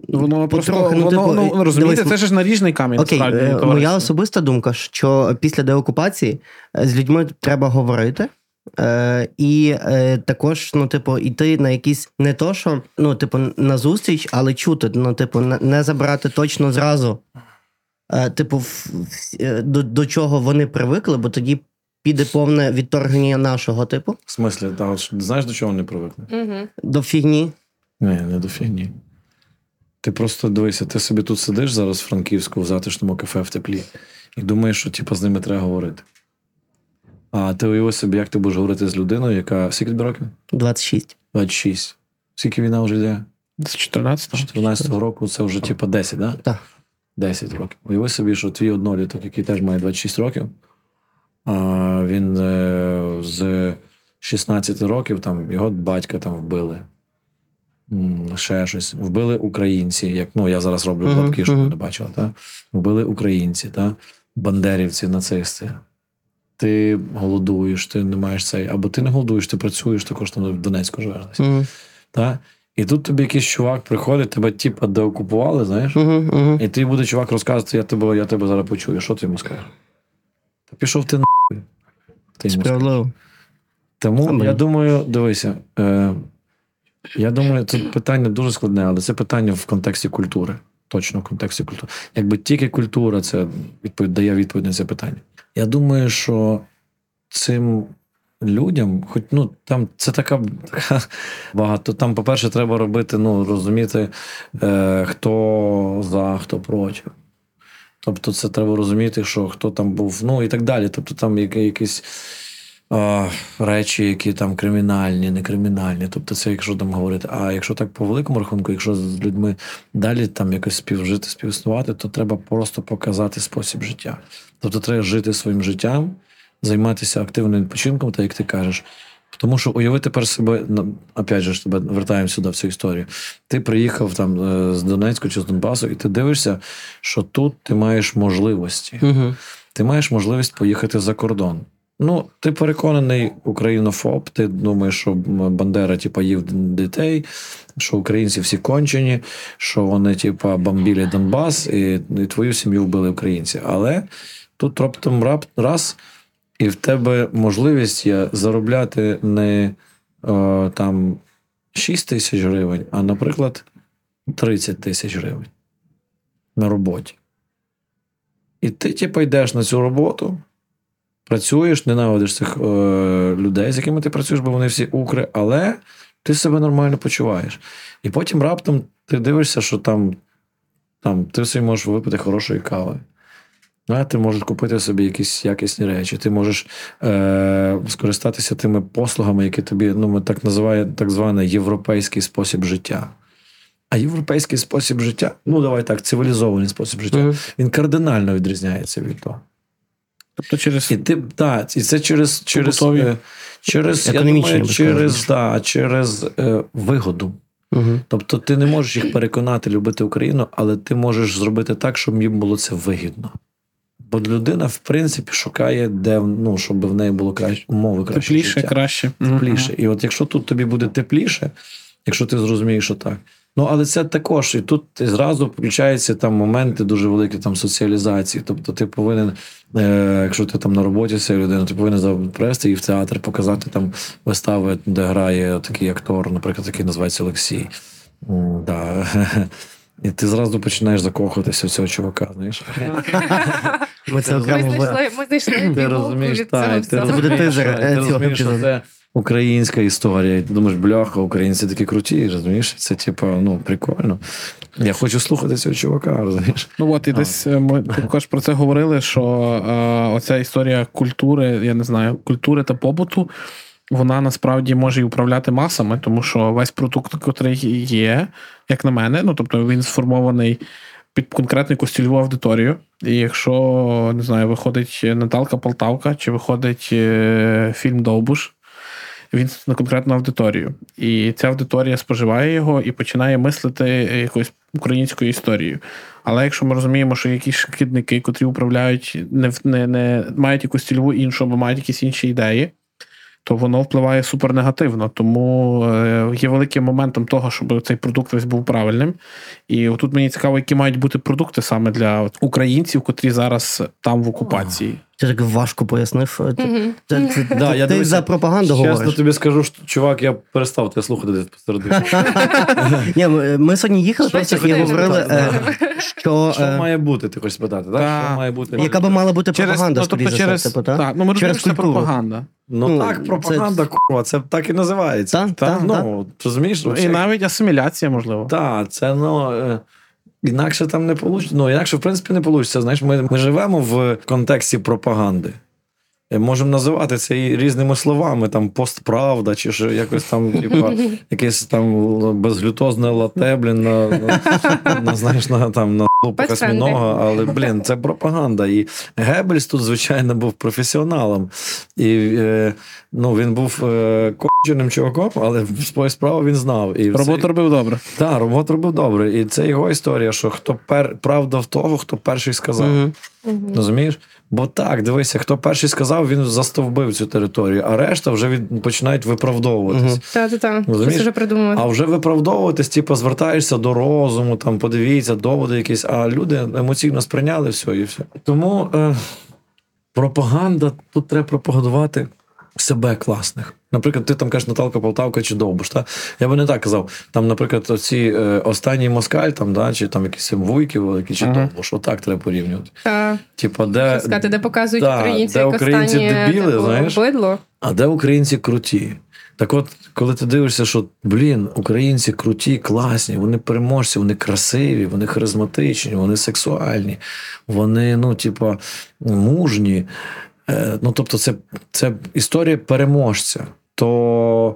Воно просто Потрохи, ну, воно, типу, ну, розумієте, дивись, це ж наріжний камінь. Окей, насправді, е, моя особиста думка, що після деокупації е, з людьми треба говорити. Е, і е, також, ну, типу, йти на якісь не то, що ну, типу, на зустріч, але чути. Ну, типу, не, забрати точно зразу. Е, типу, в- в- е, до, до чого вони привикли, бо тоді піде повне відторгнення нашого типу В смислі, от, знаєш, до чого вони привикли? Мгм. до фігні. Ні, не до фігні. Ти просто дивися, ти собі тут сидиш зараз в Франківську в затишному кафе в теплі і думаєш, що типу, з ними треба говорити. А ти уяви собі, як ти будеш говорити з людиною, яка скільки тобі років? 26. 26. Скільки війна вже йде? З 14-го. 14 року це вже типу 10, да? Так. 10 років. Уяви собі, що твій одноліток, який теж має 26 років, а він е, з 16 років там його батька там вбили. Ще щось. Вбили українці. Як, ну, я зараз роблю Мгм, лапки, щоб ви не бачили. Та? Вбили українці, та? бандерівці, нацисти. Ти голодуєш, ти не маєш цей. Або ти не голодуєш, ти працюєш також там в Донецьку живеш. Та? І тут тобі якийсь чувак приходить, тебе типа деокупували, знаєш, Угу, угу. і ти буде чувак розказувати, я тебе, я тебе зараз почую. Що ти йому скажеш? Та пішов ти нахуй. Ти йому. Тому Амінь. я думаю, дивися, е, я думаю, це питання дуже складне, але це питання в контексті культури. Точно в контексті культури. Якби тільки культура це відповідь, дає відповідь на це питання. Я думаю, що цим людям, хоч ну там це така, така багато. Там, по-перше, треба робити, ну розуміти, е, хто за, хто проти. Тобто, це треба розуміти, що хто там був, ну і так далі. Тобто, там які- речі, які там кримінальні, не кримінальні. Тобто, це якщо там говорити. А якщо так по великому рахунку, якщо з людьми далі там якось співжити, співіснувати, то треба просто показати спосіб життя. Тобто, треба жити своїм життям, займатися активним відпочинком, так як ти кажеш. Тому що уяви тепер себе, ну, опять же, тебе вертаємо сюди в цю історію. Ти приїхав там е, з Донецьку чи з Донбасу, і ти дивишся, що тут ти маєш можливості Угу. ти маєш можливість поїхати за кордон. Ну, ти переконаний українофоб, ти думаєш, що Бандера, типа, їв дітей, що українці всі кончені, що вони, типа, бомбілі Донбас, і, і твою сім'ю вбили українці. Але тут раптом рап, раз, і в тебе можливість є заробляти не е, там 6 тисяч гривень, а, наприклад, 30 тисяч гривень на роботі. І ти, типу, йдеш на цю роботу, працюєш, ненавидиш цих е, людей, з якими ти працюєш, бо вони всі укри, але ти себе нормально почуваєш. І потім раптом ти дивишся, що там, там ти собі можеш випити хорошої кави. Да, ти можеш купити собі якісь якісні речі, ти можеш е, скористатися тими послугами, які тобі ну, ми так називаємо так званий європейський спосіб життя. А європейський спосіб життя, ну давай так, цивілізований спосіб життя, Мгм. він кардинально відрізняється від того. Тобто через І ти так, і це через через, Побутові. е, через я думаю, через, да, через е, вигоду. Угу. Тобто ти не можеш їх переконати любити Україну, але ти можеш зробити так, щоб їм було це вигідно. Бо людина, в принципі, шукає, де ну, щоб в неї було краще умови краще. тепліше, життя. краще. Тепліше. І от якщо тут тобі буде тепліше, якщо ти зрозумієш, що так. Ну, але це також, і тут зразу включаються там моменти дуже великі там соціалізації. Тобто, ти повинен, е, якщо ти там на роботі з цією людиною, ти повинен запрести і в театр показати там вистави, де грає такий актор, наприклад, який називається Олексій. Да. І ти зразу починаєш закохуватися в цього чувака, знаєш. Ми це Ми знайшли, ми знайшли Ти розумієш, так, ти буде розумієш, що- це українська історія. І ти думаєш, бляха, українці такі круті, розумієш? Це, типу, ну, прикольно. Я хочу слухати цього чувака, розумієш? Ну от і десь е, ми також про це говорили, що е, оця історія культури, я не знаю, культури та побуту, вона насправді може і управляти масами, тому що весь продукт, який є, як на мене, ну тобто він сформований під конкретну якусь цільову аудиторію. І якщо не знаю, виходить Наталка Полтавка, чи виходить е, фільм Довбуш. Він на конкретну аудиторію. І ця аудиторія споживає його і починає мислити якоюсь українською історією. Але якщо ми розуміємо, що якісь шкідники, котрі управляють, не, не, не мають якусь цільову іншу, або мають якісь інші ідеї, то воно впливає супернегативно. Тому е, є великим моментом того, щоб цей продукт весь був правильним. І отут мені цікаво, які мають бути продукти саме для українців, котрі зараз там в окупації. Ти так важко пояснив. Ти, Да, ти я за пропаганду Чесно говориш. тобі скажу, що, чувак, я перестав тебе слухати десь посередині. Ні, ми, ми сьогодні їхали просто і говорили, е, що, Що е, має бути, ти хочеш спитати? Так? Що має бути? яка би мала бути пропаганда, ну, тобто скоріше за через, все, типу, так, ну, ми через розуміємо, що це пропаганда. Ну, Ну, так, пропаганда, курва, це так і називається. Ну, розумієш? І навіть асиміляція, можливо. Так, це ну. Інакше там не вийде. Ну, інакше, в принципі, не вийде. Знаєш, ми, ми живемо в контексті пропаганди. Е, Можемо називати це і різними словами, там постправда, чи що якось там, типа, якесь там безглютозне лате, блін, на, на, на, знаєш, на, там, на лупу але, блін, це пропаганда. І Геббельс тут, звичайно, був професіоналом. І е, ну, він був е, конченим чуваком, але свою справу він знав. І Роботу це- робив добре. так, роботу робив добре. І це його історія, що хто пер... правда в того, хто перший сказав. Мгм. Розумієш? Бо так, дивися, хто перший сказав, він застовбив цю територію, а решта вже від... починають виправдовуватись. Так, так, так. А вже виправдовуватись, типу, звертаєшся до розуму, там подивіться, доводи якісь, а люди емоційно сприйняли все і все. Тому е, пропаганда тут треба пропагандувати себе класних. Наприклад, ти там кажеш Наталка Полтавка чи Довбуш. Та? Я би не так казав. Там, наприклад, оці е, останній москаль, там, да, чи там якісь Вуйків великий, чи Ага. Довбуш. Отак треба порівнювати. Та, Типа, де, сказати, де показують да, українці, де як українці дебіли, знаєш? бидло. а де українці круті? Так от, коли ти дивишся, що блін, українці круті, класні, вони переможці, вони красиві, вони харизматичні, вони сексуальні, вони, ну, типа, мужні. Е, ну, тобто, це, це історія переможця. То,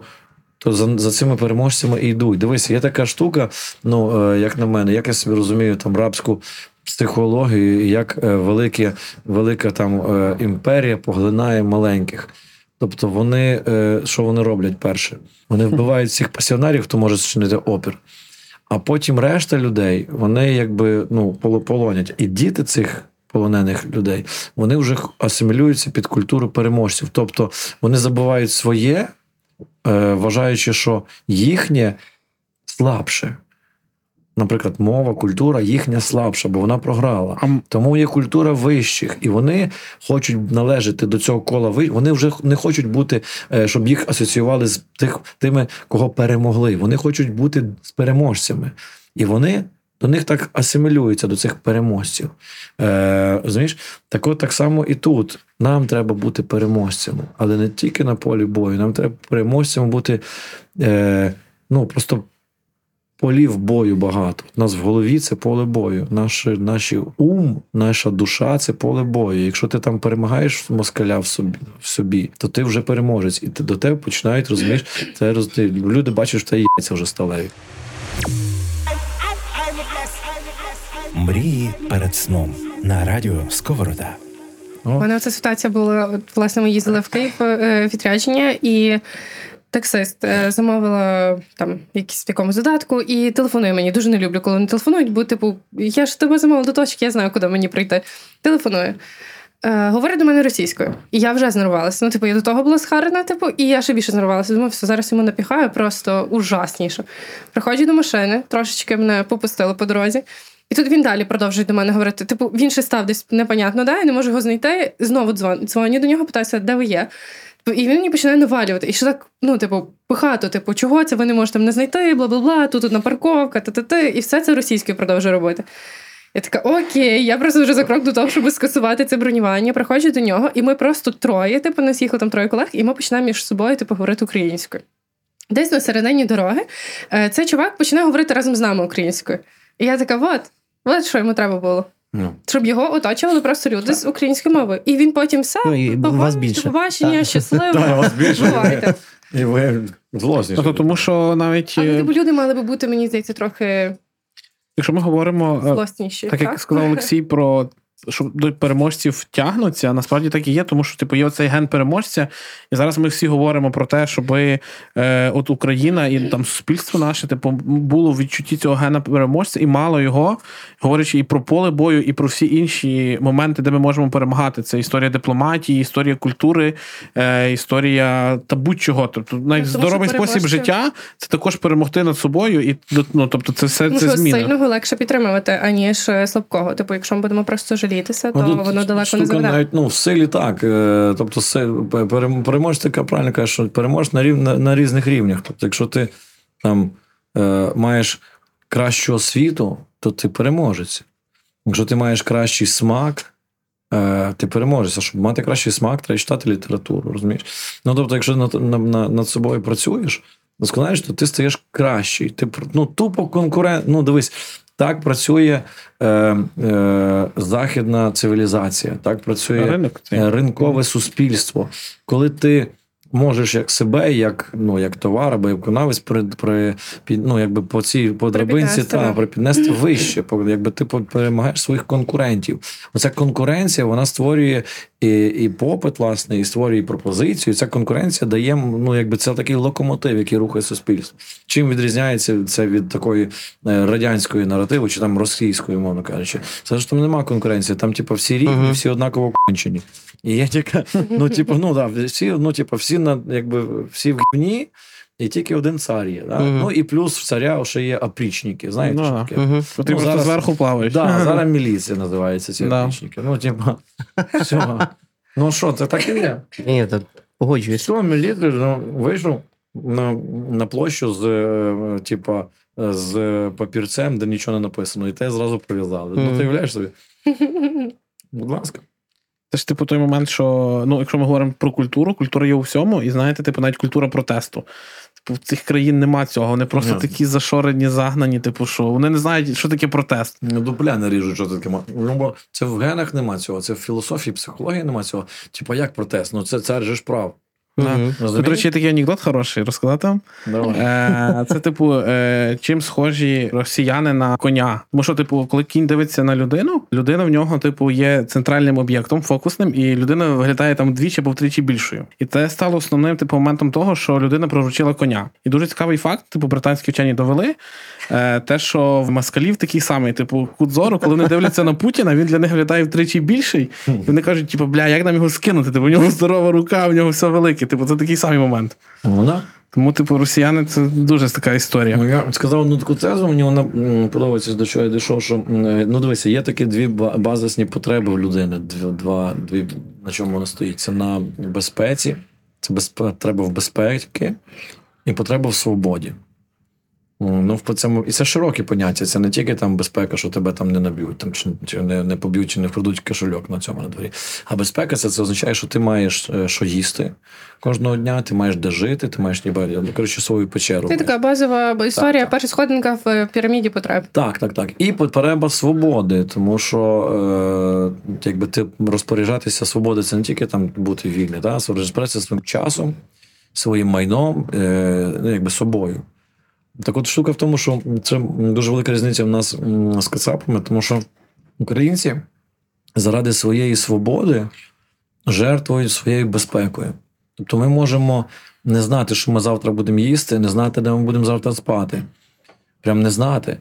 то за, за цими переможцями і йдуть. Дивися, є така штука, ну, е, як на мене, як я собі розумію, там рабську психологію, як е, велике, велика там імперія поглинає маленьких. Тобто вони, що вони роблять перше? Вони вбивають всіх пасіонарів, хто може зчинити опір. А потім решта людей, вони якби ну, полонять. І діти цих полонених людей, вони вже асимілюються під культуру переможців. Тобто вони забувають своє, е, вважаючи, що їхнє слабше. наприклад, мова, культура їхня слабша, бо вона програла. Тому є культура вищих, і вони хочуть належати до цього кола. Вони вже не хочуть бути, е, щоб їх асоціювали з тих тими, кого перемогли. Вони хочуть бути з переможцями. І вони до них так асимілюються до цих переможців. Е, розумієш? Так от так само і тут. Нам треба бути переможцями, але не тільки на полі бою. Нам треба переможцями бути е, ну, просто полів бою багато. У нас в голові це поле бою. Наш, наш ум, наша душа це поле бою. Якщо ти там перемагаєш москаля в собі, в собі то ти вже переможець. І ти, до тебе починають, розумієш, це роз... люди бачать, що тебе яйця вже сталеві. Мрії перед сном на радіо Сковорода. У мене ця ситуація була. От, власне, ми їздили в Київ е, відрядження, і таксист е, замовила там якийсь в якомусь додатку і телефонує мені. Дуже не люблю, коли вони телефонують, бо, типу, я ж тебе замовила до точки, я знаю, куди мені прийти. Телефонує. Е, говорить до мене російською, і я вже знервувалася. Ну, типу, я до того була схарена, типу, і я ще більше знервувалася. Думаю, все, зараз йому напіхаю, просто ужасніше. Приходжу до машини, трошечки мене попустили по дорозі. І тут він далі продовжує до мене говорити. Типу, він ще став десь непонятно, да, я не можу його знайти. Знову дзвон, дзвоню до нього, питаюся, де ви є. Типу, І він мені починає навалювати. І що так, ну, типу, пихато, типу, чого це ви не можете мене знайти, бла бла бла, тут одна парковка, та-та-та. І все це російською продовжує робити. Я така, окей, я просто вже за крок до того, щоб скасувати це бронювання. Приходжу до нього, і ми просто троє, типу, нас їхало там троє колег, і ми починаємо між собою типу, говорити українською. Десь на середині дороги е, цей чувак починає говорити разом з нами українською. І я така, от, от що йому треба було. Ну. Щоб його оточували просто люди з української мови. І він потім все, Ну, і вас більше. побачення, Так. щасливо. Так, вас більше. Бувайте. І ви злосні. Тобто, тому що навіть Але е, типу, люди мали би бути, мені здається, трохи якщо ми говоримо е, злосніші. Так як сказав Олексій про що до переможців тягнуться, насправді так і є, тому що типу є оцей ген переможця, і зараз ми всі говоримо про те, щоб е, от Україна і там суспільство наше, типу, було в відчутті цього гена переможця, і мало його, говорячи і про поле бою, і про всі інші моменти, де ми можемо перемагати. Це історія дипломатії, історія культури, е, історія та будь-чого. Тобто навіть тому здоровий спосіб життя це також перемогти над собою, і ну, тобто, це все Ну, це зміна. сильного легше підтримувати, аніж е, слабкого. Типу, якщо ми будемо просто жалітися, то Ну, тут воно далеко не заведе. навіть ну, в силі так. Е, Тобто, переможець така правильно каже, що переможець на, рів, на, на різних рівнях. Тобто, якщо ти там е, маєш кращу освіту, то ти переможець. Якщо ти маєш кращий смак, е, ти переможець. А щоб мати кращий смак, треба читати літературу, розумієш? Ну, тобто, якщо над, на, на, над собою працюєш, досконаєш, то ти стаєш кращий. Ти ну, тупо конкурент. Ну, дивись, так працює е, е, західна цивілізація, так працює Ринок ринкове суспільство. Коли ти можеш як себе, як, ну, як товар або як виконавець при, при, ну, якби по цій по драбинці та, припіднести вище, якби ти по- перемагаєш своїх конкурентів. Оця конкуренція вона створює і, і попит, власне, і створює пропозицію. Ця конкуренція дає ну, якби це такий локомотив, який рухає суспільство. Чим відрізняється це від такої е, радянської наративу, чи там російської, мовно кажучи? Це ж там немає конкуренції, там, типу, всі рівні, всі однаково кончені. І є тільки, ну, типу, ну да, всі, ну, типу, всі на якби всі в гівні, і тільки один цар є. Да? Мгм. Ну і плюс в царя ще є опрічники. Знаєте, Ну, що да. таке? Угу. От ти Ну, просто зараз- зверху плаваєш. Да, зараз міліція називається ці опрічники. Ну, типу, все. Ну що, це так і є. Ні, так погоджуюсь. Що, міліція ну, вийшов на, на площу з, е, типа, з папірцем, де нічого не написано, і те зразу прив'язали. Ну, ти уявляєш собі? Будь ласка. Це ж типу той момент, що ну, якщо ми говоримо про культуру, культура є у всьому, і знаєте, типу, навіть культура протесту. Типу, в цих країн нема цього. Вони просто Ні. такі зашорені, загнані, типу, що вони не знають, що таке протест. Ну, дупля не ріжуть, що це таке. Ну, бо це в генах нема цього, це в філософії, психології нема цього. Типа, як протест? Ну, це цар же ж прав. До речі, такий анекдот хороший, розказати вам. Е, Це, типу, е, чим схожі росіяни на коня. Тому що, типу, коли кінь дивиться на людину, людина в нього, типу, є центральним об'єктом, фокусним, і людина виглядає там вдвічі або втричі більшою. І це стало основним типу моментом того, що людина приручила коня. І дуже цікавий факт, типу, британські вчені довели. Е, Те, що в москалів такий самий, типу, кут зору, коли вони дивляться на Путіна, він для них виглядає втричі більший. І вони кажуть, типу, бля, як нам його скинути? Типу, у нього здорова рука, у нього все велике. Типу, це такий самий момент. Ну, да. Тому, типу, росіяни це дуже така історія. Ну, я сказав одну таку тезу, мені вона подобається, до чого я дійшов, що е, ну дивися, є такі дві базисні потреби в людини. Дві, два, дві, на чому вона стоїть. Це на безпеці, це безпе, потреба в безпеці і потреба в свободі. М, Ну, в цьому, і це широкі поняття. Це не тільки там безпека, що тебе там не наб'ють, там, чи, чи не, не поб'ють, чи не вкрадуть кошельок на цьому на дворі. А безпека це, це означає, що ти маєш е, що їсти кожного дня, ти маєш де жити, ти маєш ніби, ну, коротше, свою печеру. Це така базова історія, так. перша сходинка в піраміді потреб. Так, так, так. І потреба свободи, тому що е, якби ти розпоряджатися свободи, це не тільки там бути вільний, та розпоряджатися своїм часом, своїм майном, е, ну, якби собою. Так от штука в тому, що це дуже велика різниця в нас з кацапами, тому що українці заради своєї свободи жертвують своєю безпекою. Тобто ми можемо не знати, що ми завтра будемо їсти, не знати, де ми будемо завтра спати. Прям не знати.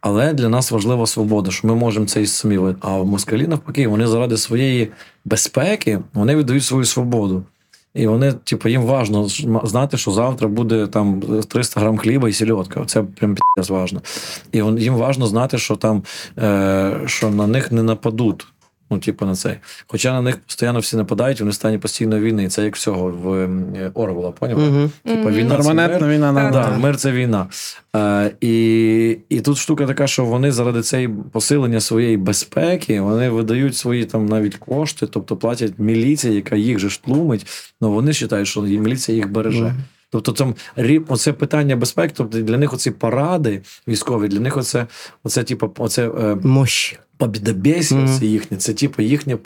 Але для нас важлива свобода, що ми можемо це і самі. А в москалі навпаки, вони заради своєї безпеки вони віддають свою свободу. І вони, типу, їм важно знати, що завтра буде там 300 грам хліба і сільотка. Це прям важно. І їм важно знати, що там е, що на них не нападуть. Ну, типу, на це. Хоча на них постійно всі нападають, вони в стані постійної війни. І це як всього в ем, Орвела, поняв? Угу. Типу, війна Перманентна мир. війна Так, да, мир це війна. Е, і, і тут штука така, що вони заради цієї посилення своєї безпеки вони видають свої там навіть кошти, тобто платять міліції, яка їх же тлумить, але вони вважають, що міліція їх береже. Тобто там оце питання безпеки, тобто для них оці паради військові, для них оце, оце, типу, оце е, Мощі. Побідобєсія Мгм. це їхнє, це типу їхнє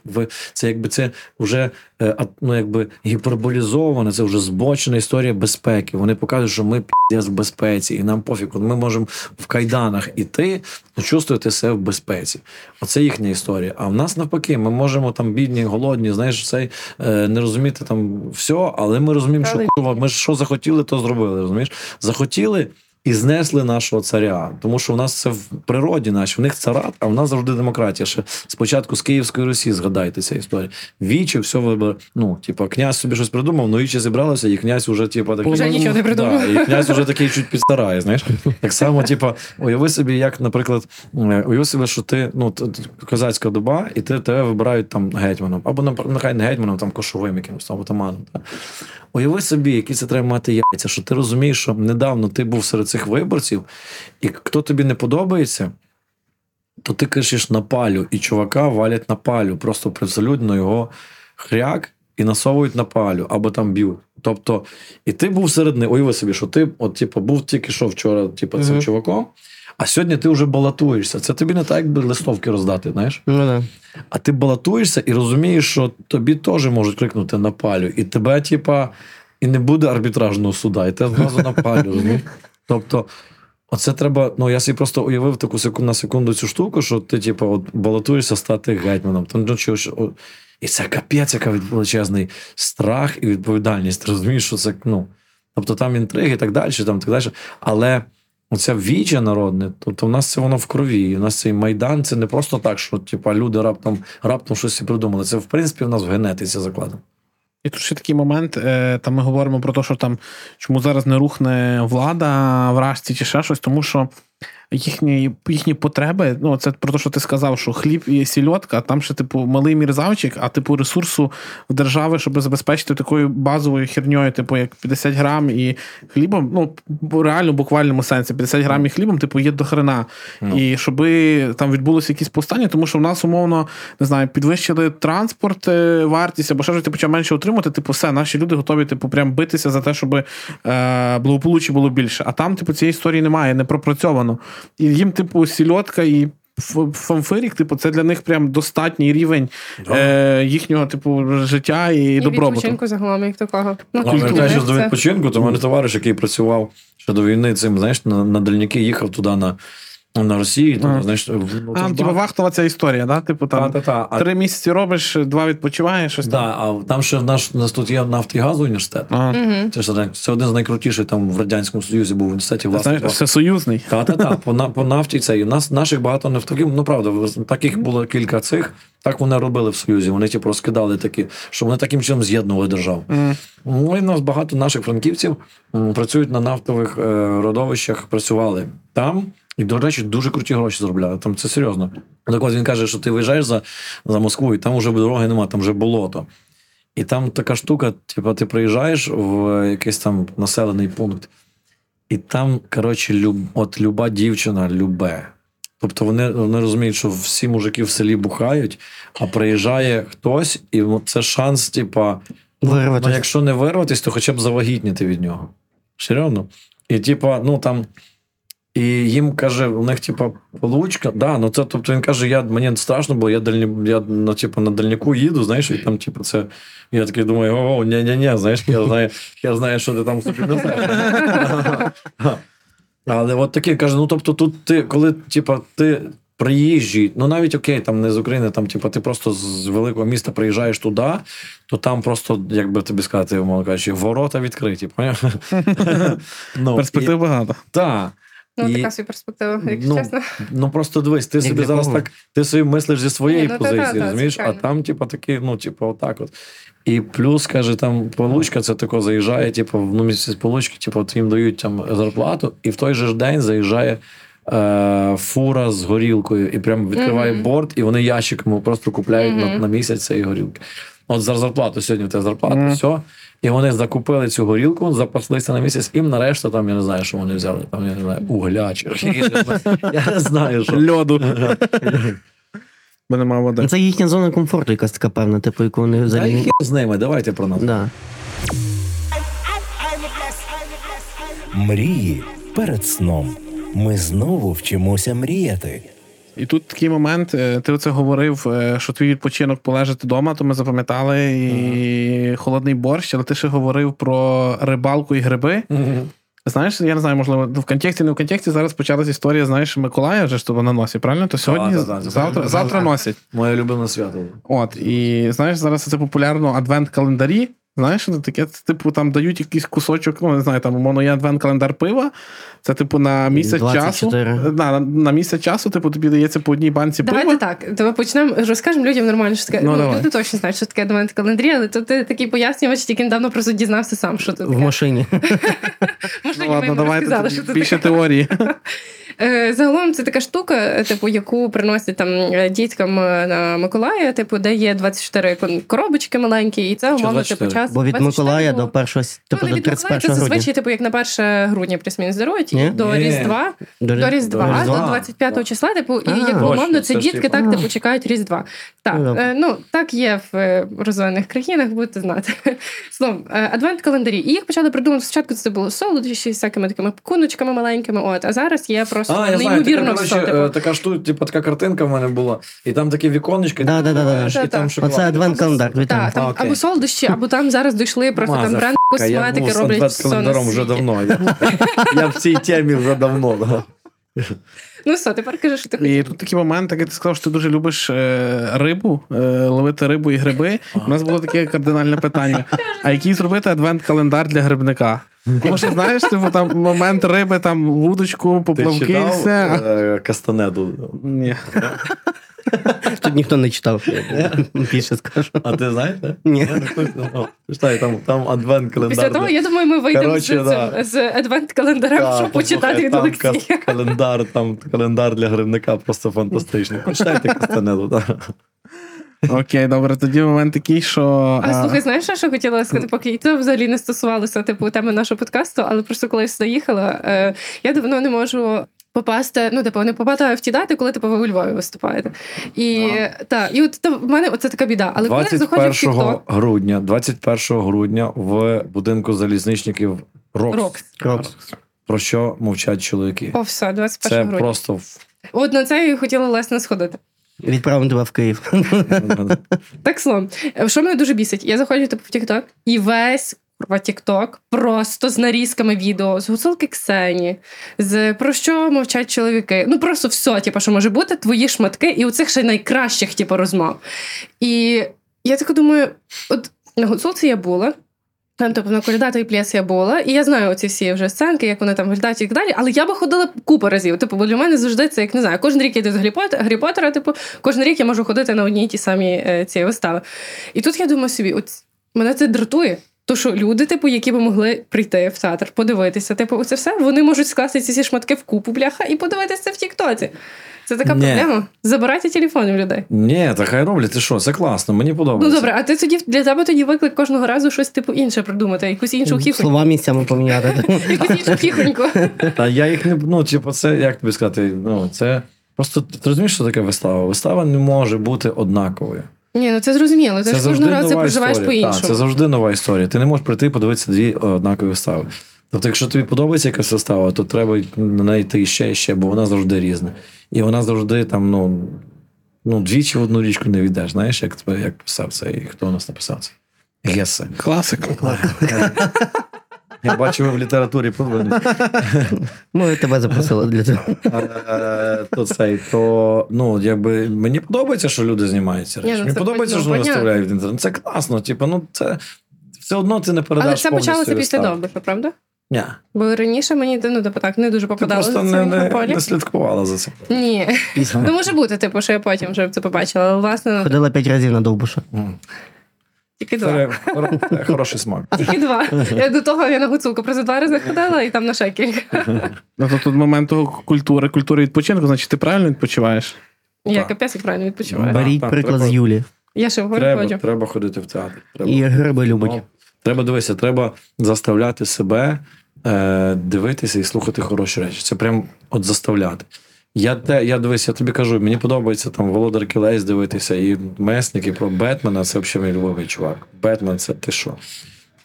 це якби це вже е, ну, якби гіперболізована, це вже збочена історія безпеки. Вони показують, що ми піздець в безпеці, і нам пофіг. Ми можемо в кайданах іти, чувствувати себе в безпеці. Оце їхня історія. А в нас навпаки, ми можемо там бідні, голодні, знаєш, цей е, не розуміти там все, але ми розуміємо, що ми що захотіли, то зробили. Розумієш? Захотіли. І знесли нашого царя, тому що у нас це в природі нашій. В них царат, а в нас завжди демократія. Ще спочатку з Київської Русі згадайте ця історія. Вічі, все вибор. Ну, типу, князь собі щось придумав, ну вічі зібралося, і князь уже, типу, такий. Вже нічого не придумав. Да, і князь уже такий чуть підстарає. Знаєш, так само, типу, уяви собі, як, наприклад, е, уяви собі, що ти ну козацька доба, і ти тебе вибирають там гетьманом, або нехай не гетьманом, там кошовим якимось там отаманом. Та. Уяви собі, які це треба мати яйця, що ти розумієш, що недавно ти був серед цих виборців, і хто тобі не подобається, то ти кричиш на палю, і чувака валять на палю, просто привселюдно його хряк і насовують на палю, або там б'ють. Тобто, і ти був серед них, уяви собі, що ти, от, типу, був тільки що вчора, типу, цим Мгм. чуваком, а сьогодні ти вже балотуєшся. Це тобі не так, якби листовки роздати, знаєш? Ну да. А ти балотуєшся і розумієш, що тобі теж можуть крикнути на палю, і тебе, типа, і не буде арбітражного суда, і тебе зразу на палю. розумієш? Тобто, оце треба. Ну, я собі просто уявив таку секунду на секунду цю штуку, що ти, типу, от балотуєшся стати гетьманом. Там, ну, чи, о, і це капець, яка величезний страх і відповідальність. Ти розумієш, що це, ну. Тобто там інтриги і так далі, там так далі. Але оце віче народне, тобто в нас це воно в крові. У нас цей майдан це не просто так, що типу, люди раптом раптом щось придумали. Це в принципі в нас в генетиці закладено. І тут ще такий момент, е, там ми говоримо про те, що там чому зараз не рухне влада в Рашці чи ще щось, тому що їхні, їхні потреби, ну це про те, що ти сказав, що хліб і сільотка, там ще, типу, малий мірзавчик, а типу ресурсу в держави, щоб забезпечити такою базовою херньою, типу, як 50 грам і хлібом, ну реально в буквальному сенсі, 50 грам і хлібом, типу, є до хрена. Ну. І щоб там відбулося якісь повстання, тому що в нас умовно не знаю, підвищили транспорт, е, вартість або що ж ти почав менше отримати. Типу, все, наші люди готові, типу, прям битися за те, щоб е, благополуччя було більше. А там, типу, цієї історії немає, не пропрацьовано. І їм, типу, сільотка і. Фанфирік, типу, це для них прям достатній рівень е, їхнього, типу, життя і, І добробуту. відпочинку загалом, як такого. Ну, Ну, культури, повертаючись до відпочинку, то в мене товариш, який працював ще до війни, цим, знаєш, на, на дальняки їхав туди на, на Росію. Туди, Ага. знаєш, в- ну, А, типу, вахтова ця історія, да? Типу, там Та-та-та. А- три місяці робиш, два відпочиваєш, щось там. А там ще наш у нас тут є нафт і газ університет. Ага. Мгм. Це, ж, це один з найкрутіших там в Радянському Союзі був в університеті власне. Знаєш, все союзний. Та, та, та, по, на- по нафті це. І у нас наших багато нафтовиків, ну правда, таких було кілька цих, Так вони робили в Союзі. Вони типу розкидали такі, що вони таким чином з'єднували державу. Ну, і в нас багато наших франківців м, працюють на нафтових е, родовищах, працювали там. І, до речі, дуже круті гроші заробляли. Там це серйозно. Так от він каже, що ти виїжджаєш за, за Москву, і там вже дороги немає, там вже болото. І там така штука: типу, ти приїжджаєш в якийсь там населений пункт, і там, коротше, люб, от люба дівчина любе. Тобто вони, вони розуміють, що всі мужики в селі бухають, а приїжджає хтось, і це шанс, типа, Вирватися. Ну, якщо не вирватися, то хоча б завагітніти від нього. Серйозно? І, типа, ну там. І їм каже, у них, типа, получка. Да, ну це, тобто він каже, я, мені страшно, бо я, дальні, я ну, типу, на дальняку їду, знаєш, і там, типу, це. Я такий думаю, о, ні ні ні знаєш, я знаю, я знаю, що ти там собі несеш. Але от таке каже: ну тобто, тут ти, коли типа, ти приїжджий, ну навіть окей, там не з України, там, типа, ти просто з великого міста приїжджаєш туди, то там просто, як би тобі сказати, умовно кажучи, ворота відкриті. Ну, Перспектив багато. Так. Ну, І- така собі перспектива, якщо Ну, чесно. Ну просто дивись, ти Як собі зараз так, ти собі мислиш зі своєї Ні, ну, позиції, та-та-та, розумієш? А там, типу, такі, ну, типу, отак от. І плюс, каже, там получка, це тако заїжджає, типу, в ну, місяць получки, типу, їм дають там зарплату, і в той же ж день заїжджає е, фура з горілкою, і прям відкриває Мгм. борт, і вони ящиками просто купляють на, на місяць цієї горілки. От за зарплату сьогодні в тебе зарплата, Мгм. все. І вони закупили цю горілку, запаслися на місяць, і нарешті там, я не знаю, що вони взяли. Там, я не знаю, угля чи я не знаю, що. Льоду. Бо нема води. Це їхня зона комфорту, якась така певна, типу, яку вони взагалі. хір з ними, давайте про нас. Да. Мрії перед сном. Ми знову вчимося мріяти. І тут такий момент, е, ти оце говорив, е, що твій відпочинок полежати вдома, то ми запам'ятали і холодний борщ, але ти ще говорив про рибалку і гриби. Знаєш, я не знаю, можливо, в контексті, не в контексті зараз почалась історія, знаєш, Миколая вже ж тобі на носі, правильно? То сьогодні, та, та, та. завтра, завтра носять. Моє любиме свято. От, і знаєш, зараз це популярно адвент-календарі. Знаєш, що це таке, це, типу, там дають якийсь кусочок, ну не знаю, там, умовно, є адвент-календар пива. Це, типу, на місяць 24. часу. На, на місяць часу, типу, тобі дається по одній банці Давайте пива. так. Давай почнемо. Розкажемо людям нормально, що таке. Ну, Ну, люди точно знають, що таке адвент календарі, але то ти такий пояснювач, тільки недавно просто дізнався сам, що це В таке. машині. Можливо, Ну, ладно, давайте більше теорії. Е, Загалом це така штука, е, типу, яку приносять там е, діткам на Миколая, типу, де є 24 кон- коробочки маленькі, і це умовно типу час. Бо від Миколая до першого, типу, ну, до від Миколая, 31 це зазвичай, типу, як на 1 грудня плюс-мінус дарують, Ні? і до Різдва. До Різдва, До Різдва. до 25 числа, типу, і як умовно, це дітки типу, так типу чекають Різдва. Так, Ну, е, ну так є в розвинених країнах, будете знати. Словом, е, адвент-календарі. І їх почали придумати спочатку. Це було солодощі з всякими такими куночками маленькими. От, а зараз є просто А, я знаю, така, неймовірно все. коротше, Типу, така штука, типу, така картинка в мене була, і там такі віконечки, Да, да, да, да. і там шоколад. Оце адвент-календар. Так, там або солодощі, або там зараз дійшли просто там бренд Ка, Я косметики був з роблять вже давно. Я, я в цій темі вже давно. Ну все, тепер кажи, що ти хотів. І тут такий момент, як ти сказав, що ти дуже любиш е, рибу, е, ловити рибу і гриби. У нас було таке кардинальне питання: а який зробити адвент-календар для грибника? Тому що знаєш, типу там момент риби, там вудочку, Ти поплавки, і читав все. е, Кастанеду? Ні. Тут ніхто не читав. Більше скажу. А ти знаєш? Ні. Ну, Читай, там, там адвент-календар. Після того, я думаю, ми вийдемо з, з адвент-календарем, щоб почитати від Олексія. Календар, там календар для гривника просто фантастичний. Почитайте Кастанеду. Окей, добре, тоді момент такий, що. А а, слухай, знаєш, що хотіла сказати, поки і це взагалі не стосувалося типу теми нашого подкасту, але просто коли я сюди їхала, е, я давно не можу. Попасти, ну типу, не попадаю в ті дати, коли типу, ви у Львові виступаєте. І так, і от там, в мене оце така біда. Але коли я заходжу в 21 грудня, 21 грудня в будинку залізничників Рокс. Рокс. Рокс. Про що мовчать чоловіки? О, все, 21 Це грудня. просто От на це я хотіла власне сходити. Відправимо тебе в Київ. Так словом, що мене дуже бісить? Я заходжу типу, в TikTok, і весь курва TikTok просто з нарізками відео, з гуцулки Ксені, з про що мовчать чоловіки. Ну просто все, типу, що може бути, твої шматки, і у цих ще найкращих, типу, розмов. І я так думаю, от на гуцулці я була. Там, тобто на коляда і п'єс я була, і я знаю оці всі вже сценки, як вони там виглядають і так далі. Але я би ходила купу разів. Типу, бо для мене завжди це як не знаю. Кожен рік я йду з Гаррі типу, кожен рік я можу ходити на одні й ті самі е, ці вистави. І тут я думаю собі, от мене це дратує. То що люди, типу, які би могли прийти в театр, подивитися, типу, оце все, вони можуть скласти ці всі шматки в купу, бляха, і подивитися в Тіктоці. Це така Ні. проблема. Забирайте телефони в людей. Ні, та хай роблять, ти що, це класно, мені подобається. Ну добре, а ти тоді для тебе тоді виклик кожного разу щось типу інше придумати, якусь іншу хіхоньку. Слова місцями поміняти. Якусь іншу хіхоньку. Та я їх не ну, типу, це як тобі сказати, ну це просто ти розумієш, що таке вистава? Вистава не може бути однаковою. Ні, ну це зрозуміло. Ти ж кожного разу це проживаєш по-іншому. Так, це завжди нова історія. Ти не можеш прийти і подивитися дві однакові вистави. Тобто, якщо тобі подобається якась вистава, то треба на неї йти ще і ще, бо вона завжди різна. І вона завжди там, ну, ну двічі в одну річку не війдеш. Знаєш, як тебе як писав це, і хто у нас написав це? Гесе. Класика. Я бачу, ви в літературі повинні. Ми тебе запросили для цього. То цей, то ну якби мені подобається, що люди знімаються речі. ну, Мені подобається, що вони виставляють в інтернет. Це класно. Типу, ну це все одно ти не передаш. Але це почалося після довбиша, правда? Ні. Бо раніше мені ну, типу, так не дуже Ти просто за не, не, полі. не слідкувала за цим. Ні. Ну може бути, типу, що я потім вже це побачила, але власне ну, Ходила п'ять разів на довбуша. М. тільки два. Це, хороший смак. Тільки два. Я до того я на гуцулку просто два рази ходила і там на кілька. Ну, то тут момент того культури, культури відпочинку, значить, ти правильно відпочиваєш. Я капець як правильно відпочиваю. Беріть так, приклад треба- з Юлі. Я ще вгору Треба, ходжу. треба ходити в театр. Треба. І гриби любить. Ну, треба дивитися, треба заставляти себе е, дивитися і слухати хороші речі. Це прям от заставляти. Я те, я дивись, я тобі кажу, мені подобається там Володар Кілець дивитися, і месники про Бетмена, це взагалі мій любимий чувак. Бетмен це ти що?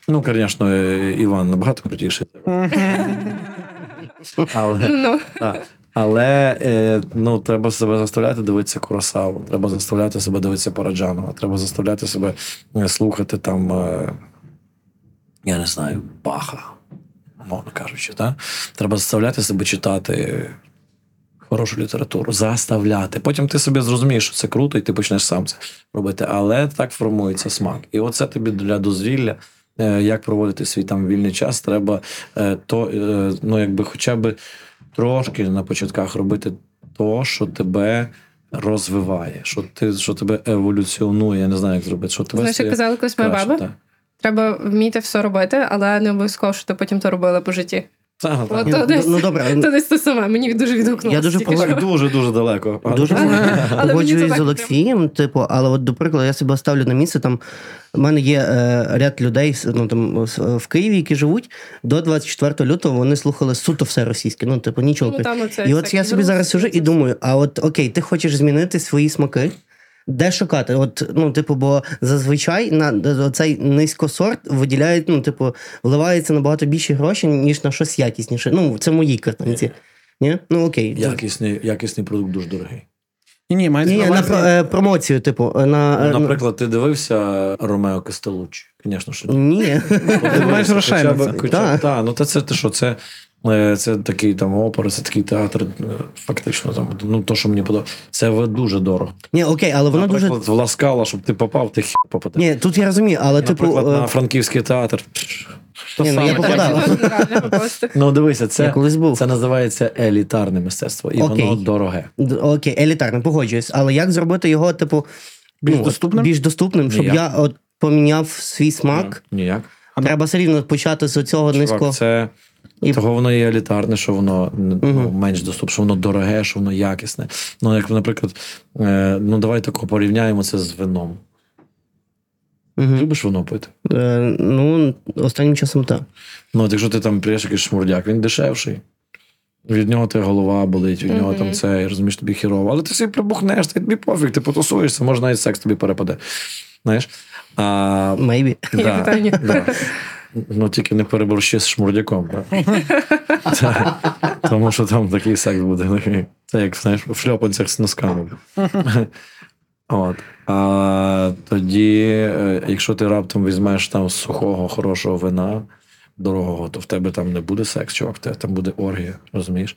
Ну, звісно, Іван набагато крутіший. Але, Ну. Але е, ну, треба себе заставляти дивитися Куросаву, треба заставляти себе дивитися Параджанова, треба заставляти себе е, слухати там, е, я не знаю, Баха, мовно кажучи. Так? Треба заставляти себе читати хорошу літературу, заставляти. Потім ти собі зрозумієш, що це круто, і ти почнеш сам це робити. Але так формується смак. І оце тобі для дозвілля. е, Як проводити свій там вільний час, треба е, то, е, ну, якби хоча б трошки на початках робити то, що тебе розвиває, що ти що тебе еволюціонує. Я не знаю, як зробити. Що тебе знаєш, казала колись моя баба, треба вміти все робити, але не обов'язково, що ти потім то робила по житті. Так, так. От Ну, то десь, Ну добре, то десь те саме. Мені дуже відгукнулося. Я дуже тільки що. Дуже дуже далеко. Дуже погоджуюсь з Олексієм, типу, але от, до прикладу, я себе ставлю на місце. Там в мене є е, ряд людей ну, там, в Києві, які живуть до 24 лютого. Вони слухали суто все російське. Ну, типу, нічого. Ну, там оце і от я собі зараз сижу і думаю: а от окей, ти хочеш змінити свої смаки. Де шукати? От, ну, типу, бо зазвичай на цей низькосорт виділяють, ну, типу, вливається набагато більше грошей, ніж на щось якісніше. Ну, це в моїй картинці. Ні? Ну окей. Якісний, якісний продукт дуже дорогий. Ні, ні, мається Ні, на на про- е, промоцію, типу, на. е, Наприклад, ти дивився Ромео Кастелуччі? Звісно, що ні. Ти маєш грошей на це. Так. ну та це ти що, це, це такий там опера, це такий театр, е, фактично там, ну то, що мені подобається. Це в- дуже дорого. Ні, окей, але воно дуже. Наприклад, в Ласкала, щоб ти попав, ти хі попадеш. Ні, тут я розумію, але типу. Наприклад, е, на франківський театр. Ні, ну, я попадав. Ну, дивися, Я це, колись був. це називається елітарне мистецтво, і Окей. воно дороге. Д- Окей, елітарно, погоджуюсь. Але як зробити його, типу, Більш ну, доступним? Більш доступним, щоб Ніяк. я от поміняв свій смак. Ніяк. Треба все рівно почати з цього низького. Це І- того воно є елітарне, що воно ну, менш доступне, що воно дороге, що воно якісне. Ну, як, наприклад, е, ну давай тако порівняємо це з вином. Мгм. Любиш вино пити? Е, ну, останнім часом так. Ну, от якщо ти там приїш якийсь шмурдяк, він дешевший. Від нього тебе голова болить, від нього там це, і розумієш, тобі хірово. Але ти собі прибухнеш, ти тобі пофіг, ти потусуєшся, може навіть секс тобі перепаде. Знаєш? А, Maybe. да, питання. да. Ну, тільки не переборщи з шмурдяком. Це- Тому що там такий секс буде. Це як знаєш, в шльопанцях з носками. От. А тоді, е, якщо ти раптом візьмеш там сухого, хорошого вина, дорогого, то в тебе там не буде секс, чувак, в тебе там буде оргія, розумієш?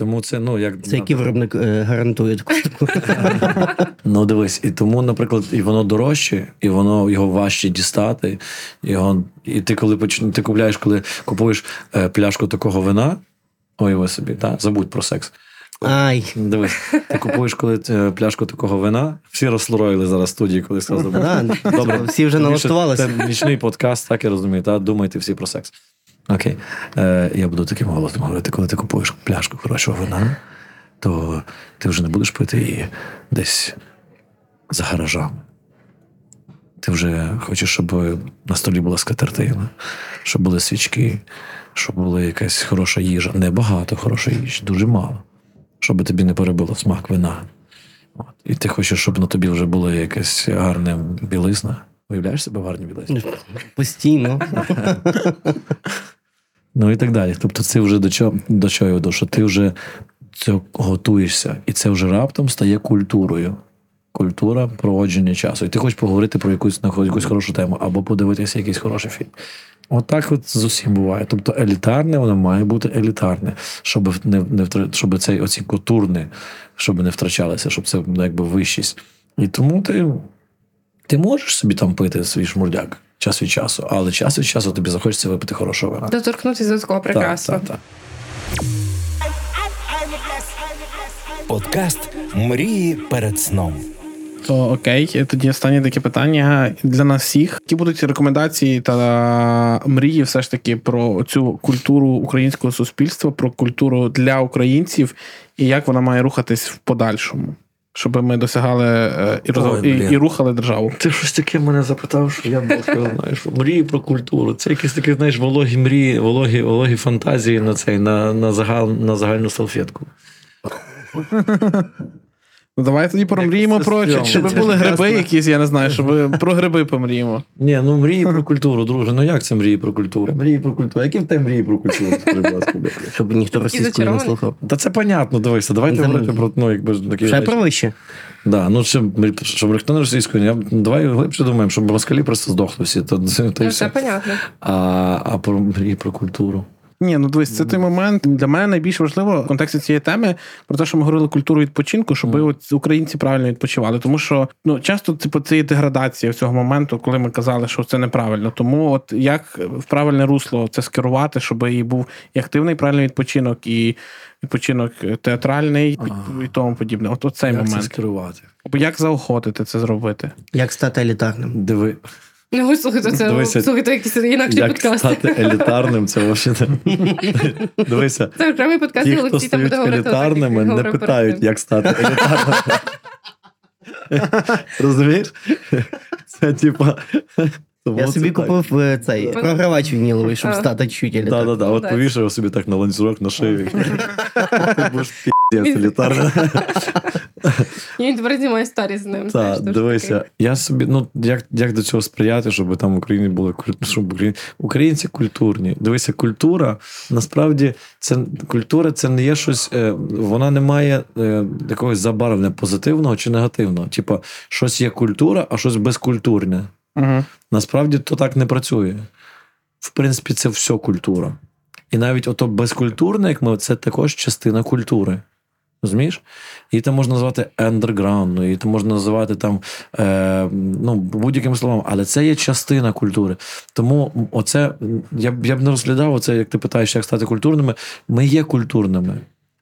Тому це, ну, як Це який виробник е, гарантує таку штуку? Ну дивись, і тому, наприклад, і воно дорожче, і воно його важче дістати. Його, і ти коли поч... ти купляєш, коли купуєш е, пляшку такого вина, ой, ви собі, та? забудь про секс. Ай. Дивись, ти купуєш коли е, пляшку такого вина, всі розслороїли зараз студії, коли сказав. Да, Добре, всі вже налаштувалися. Це нічний подкаст, так я розумію, та думайте всі про секс. Окей. Е, я буду таким голосом говорити, коли ти купуєш пляшку хорошого вина, то ти вже не будеш пити її десь за гаражами. Ти вже хочеш, щоб на столі була скатертина, щоб були свічки, щоб була якась хороша їжа. Небагато хорошої їжі, дуже мало. Щоб тобі не перебило смак вина. От. І ти хочеш, щоб на тобі вже була якась гарна білизна. Уявляєш себе в гарній білизні? Постійно. Ну і так далі. Тобто, це вже до чого до чого я веду, що ти вже це готуєшся, і це вже раптом стає культурою. Культура проводження часу. І ти хочеш поговорити про якусь на якусь хорошу тему або подивитися якийсь хороший фільм. Отак от з усім буває. Тобто елітарне, воно має бути елітарне, щоб не, не щоб цей оці культурне, щоб не втрачалося, щоб це ну, якби вищість. І тому ти, ти можеш собі там пити свій шмурдяк час від часу, але час від часу тобі захочеться випити хорошого вина. Доторкнутися до такого прекрасно. Так, так, так. Подкаст Мрії перед сном. То окей, тоді останнє таке питання для нас всіх. Які будуть рекомендації та мрії, все ж таки, про цю культуру українського суспільства, про культуру для українців і як вона має рухатись в подальшому, щоб ми досягали е, і, роз... Ой, і, і рухали державу. Ти щось таке мене запитав, що я б сказав, знаєш, мрії про культуру. Це якісь такі, знаєш, вологі мрії, вологі, вологі фантазії на цей, на, на, загал, на загальну салфетку. Ну давай тоді помріємо це про стрьомно. щоб Це були гриби, якісь, я не знаю, щоб про гриби помріємо. Ні, ну мрії про культуру, друже. Ну як це мрії про культуру? Мрії про культуру. Які в тебе мрії про культуру? Будь ласка. Щоб ніхто російською не слухав. Та це понятно, дивися. Давайте говорити про ну, якби ж такі Ще про вище. Да, ну щоб, щоб ніхто не російською, я, давай глибше думаємо, щоб москалі просто здохли всі. То, то, то Ну, все. це понятно. А, а про мрії про культуру. Ні, ну дивись, це той момент для мене найбільш важливо в контексті цієї теми про те, що ми говорили культуру відпочинку, щоб Мгм. от українці правильно відпочивали. Тому що ну часто типу, це є деградація цього моменту, коли ми казали, що це неправильно. Тому от як в правильне русло це скерувати, щоб і був і активний правильний відпочинок, і відпочинок театральний, Ага. і тому подібне. От, от цей як це момент. скерувати? Або як заохотити це зробити? Як стати елітарним? Диви, Ну, ви слухайте, це Дивися, слухайте якісь інакші як подкасти. стати елітарним, це взагалі. Дивися, Це окремий подкаст, ті, хто стають елітарними, не питають, як стати елітарним. Розумієш? Це типа. Я собі купив е, цей програвач вініловий, щоб А. стати чуть Так, елітарним. так, так. От Молодець. повішав собі так на ланцюжок на шию. Ти будеш піздець елітарним. І він тепер знімає старі з ним. Так, дивися, я собі, ну як, як до цього сприяти, щоб там в Україні були щоб Україн- українці культурні. Дивися, культура насправді це культура, це не є щось, е, вона не має е, якогось забарвлення позитивного чи негативного. Типа, щось є культура, а щось безкультурне. Угу. Насправді то так не працює. В принципі, це все культура. І навіть ото безкультурне, як ми, це також частина культури. Розумієш? Її там можна назвати ендерграундною, її там можна називати там е, ну, будь-якими словами, але це є частина культури. Тому оце я б я б не розглядав оце, як ти питаєш, як стати культурними. Ми є культурними.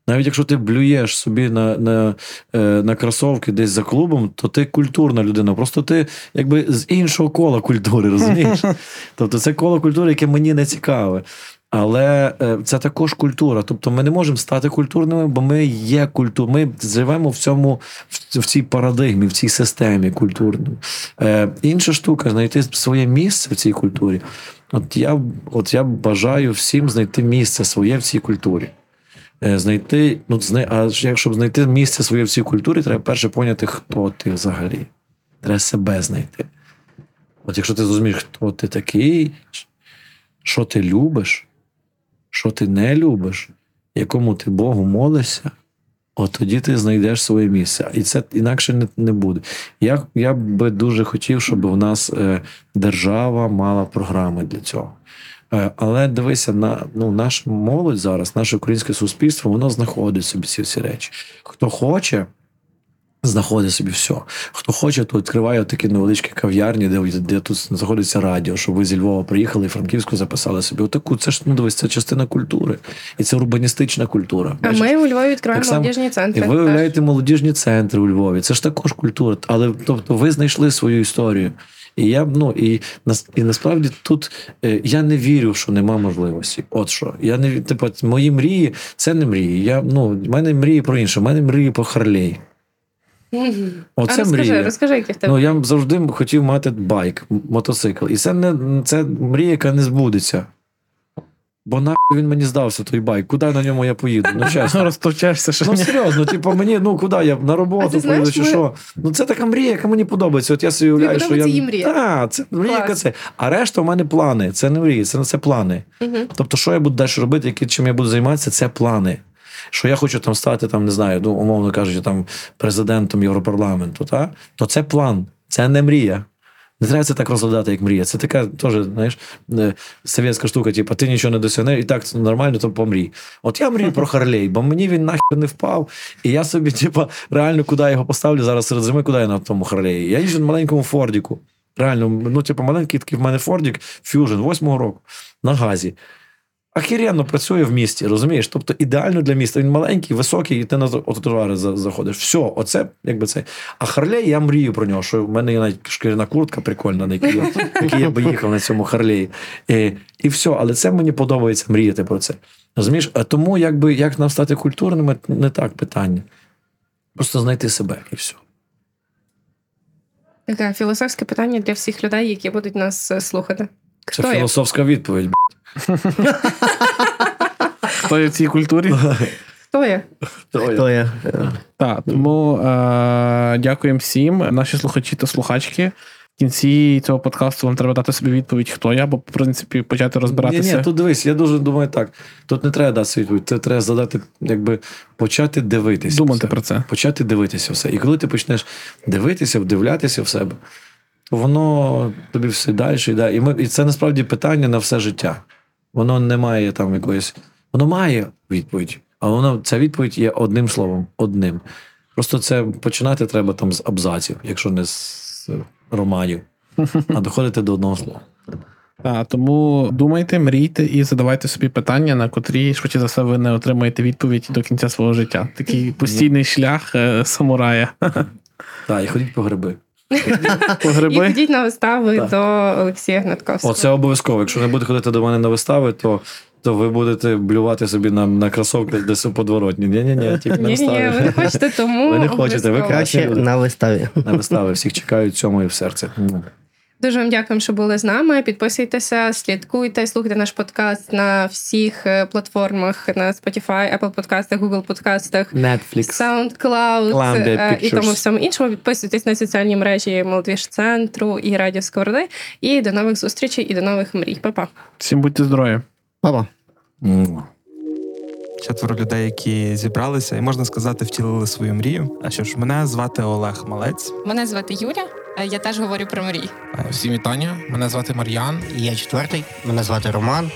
Навіть якщо ти блюєш собі на, на, е, на кросовки десь за клубом, то ти культурна людина. Просто ти якби з іншого кола культури, розумієш? Тобто це коло культури, яке мені не цікаве. Але е, це також культура. Тобто ми не можемо стати культурними, бо ми є культур. Ми живемо в цьому в, цій парадигмі, в цій системі культурній. Е, інша штука знайти своє місце в цій культурі. От я, от я бажаю всім знайти місце своє в цій культурі. Е, Знайти, ну, зна... а ж як- щоб знайти місце своє в цій культурі, треба перше поняти, хто ти взагалі. Треба себе знайти. От якщо ти зрозумієш, хто ти такий, що ти любиш, що ти не любиш, якому ти Богу молишся, от тоді ти знайдеш своє місце. І це інакше не, не буде. Я, я би дуже хотів, щоб в нас е, держава мала програми для цього. Е, Але дивися, на ну, наша молодь зараз, наше українське суспільство, воно знаходить собі ці всі речі. Хто хоче, знаходить собі все. Хто хоче, то відкриває такі невеличкі кав'ярні, де, де тут знаходиться радіо, щоб ви зі Львова приїхали і Франківську записали собі. Отаку, це ж ну дивись, це частина культури. І це урбаністична культура. А Бачиш? ми у Львові відкриваємо Так молодіжні І центри. ви уявляєте молодіжні центри у Львові. Це ж також культура. Але тобто ви знайшли свою історію. І я ну і і насправді тут е, я не вірю, що нема можливості. От що. Я не типу, мої мрії це не мрії. Я ну в мене мрії про інше. В мене мрії про Харлей. Оце а розкажи, мрія. розкажи, які в тебе. Ну я завжди хотів мати байк, мотоцикл. І це не це мрія, яка не збудеться. Бо нахуй він мені здався той байк. Куди на ньому я поїду? Ну чесно. Розтовчаєшся, що Ну серйозно, типу, мені, ну куди я на роботу поїду чи ми- що? Ну це така мрія, яка мені подобається. От я собі уявляю, що я. подобається її мрія? Так, це мрія, яка це. А решта в мене плани. Це не мрії, це, це плани. Мгм. Тобто, що я буду далі робити, чим я буду займатися, це плани. Що я хочу там стати, там, не знаю, ну, умовно кажучи, там президентом Європарламенту, та? то це план, це не мрія. Не треба це так розглядати, як мрія. Це така теж, знаєш, е, совєтська штука, типу, ти нічого не досягнеш, і так нормально, то помрій. От я мрію про Харлей, бо мені він нахер не впав. І я собі, типу, реально, куди я його поставлю зараз серед зими, куди я на тому Харлеї. Я їжджу на маленькому Фордіку. Реально, ну, типу, маленький такий в мене Фордік, Fusion, восьмого року, на газі. Ахіренно працює в місті, розумієш? Тобто ідеально для міста. Він маленький, високий, і ти на тротуари заходиш. Все, оце якби це. А Харлей, я мрію про нього, що в мене є навіть шкіряна куртка прикольна, на якій я, якій я би їхав на цьому Харлеї. І, і все, але це мені подобається мріяти про це. Розумієш? А тому, якби як нам стати культурними, не так питання. Просто знайти себе і все. Таке філософське питання для всіх людей, які будуть нас е, слухати. Це Хто я? філософська відповідь. Хто є в цій культурі? Хто я? Хто? Е, Так, тому е, дякуємо всім, наші слухачі та слухачки. В кінці цього подкасту вам треба дати собі відповідь, хто я, бо, в принципі, почати розбиратися. Ні, ні, тут дивись, я дуже думаю так. Тут не треба дати відповідь, це треба задати, якби почати дивитися. Думати про це. Почати дивитися все. І коли ти почнеш дивитися, вдивлятися в себе, то воно тобі все далі йде. І, ми, і це насправді питання на все життя. Воно не має там якоїсь. Воно має відповідь, а воно ця відповідь є одним словом, одним. Просто це починати треба там з абзаців, якщо не з романів, а доходити до одного слова. Так, тому думайте, мрійте і задавайте собі питання, на котрі, швидше за все, ви не отримаєте відповідь до кінця свого життя. Такий постійний шлях е, самурая. Так, і ходіть по гриби. І ходіть на вистави Так. до Олексія Гнатковського. Оце обов'язково. Якщо не будете ходити до мене на вистави, то, то ви будете блювати собі на, на кросовки десь у подворотні. Ні-ні-ні, тільки на виставі. ні, ні, ви не хочете, тому Ви не хочете, ви краще. На виставі. На вистави всіх чекають цьому і в серце. Дуже вам дякуємо, що були з нами. Підписуйтеся, слідкуйте, слухайте наш подкаст на всіх е, платформах: на Spotify, Apple подкастах, Google подкастах. Netflix. SoundCloud Cloud е, і тому всьому іншому. Підписуйтесь на соціальні мережі Молодіж Центру і Радіо Сковороди. І до нових зустрічей і до нових мрій. Па-па. Всім будьте здорові. Папа. Четверо людей, які зібралися, і можна сказати, втілили свою мрію. А що ж, мене звати Олег Малець. Мене звати Юля. Я теж говорю про мрії. Всім вітання. Мене звати Мар'ян. І Я четвертий. Мене звати Роман.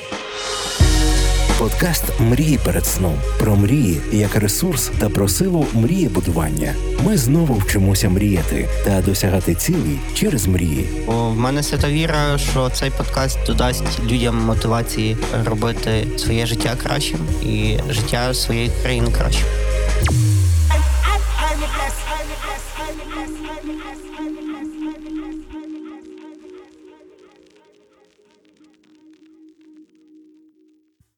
Подкаст Мрії перед сном про мрії як ресурс та про силу мрієбудування. Ми знову вчимося мріяти та досягати цілей через мрії. В мене свята віра, що цей подкаст додасть людям мотивації робити своє життя кращим і життя своєї країни кращим.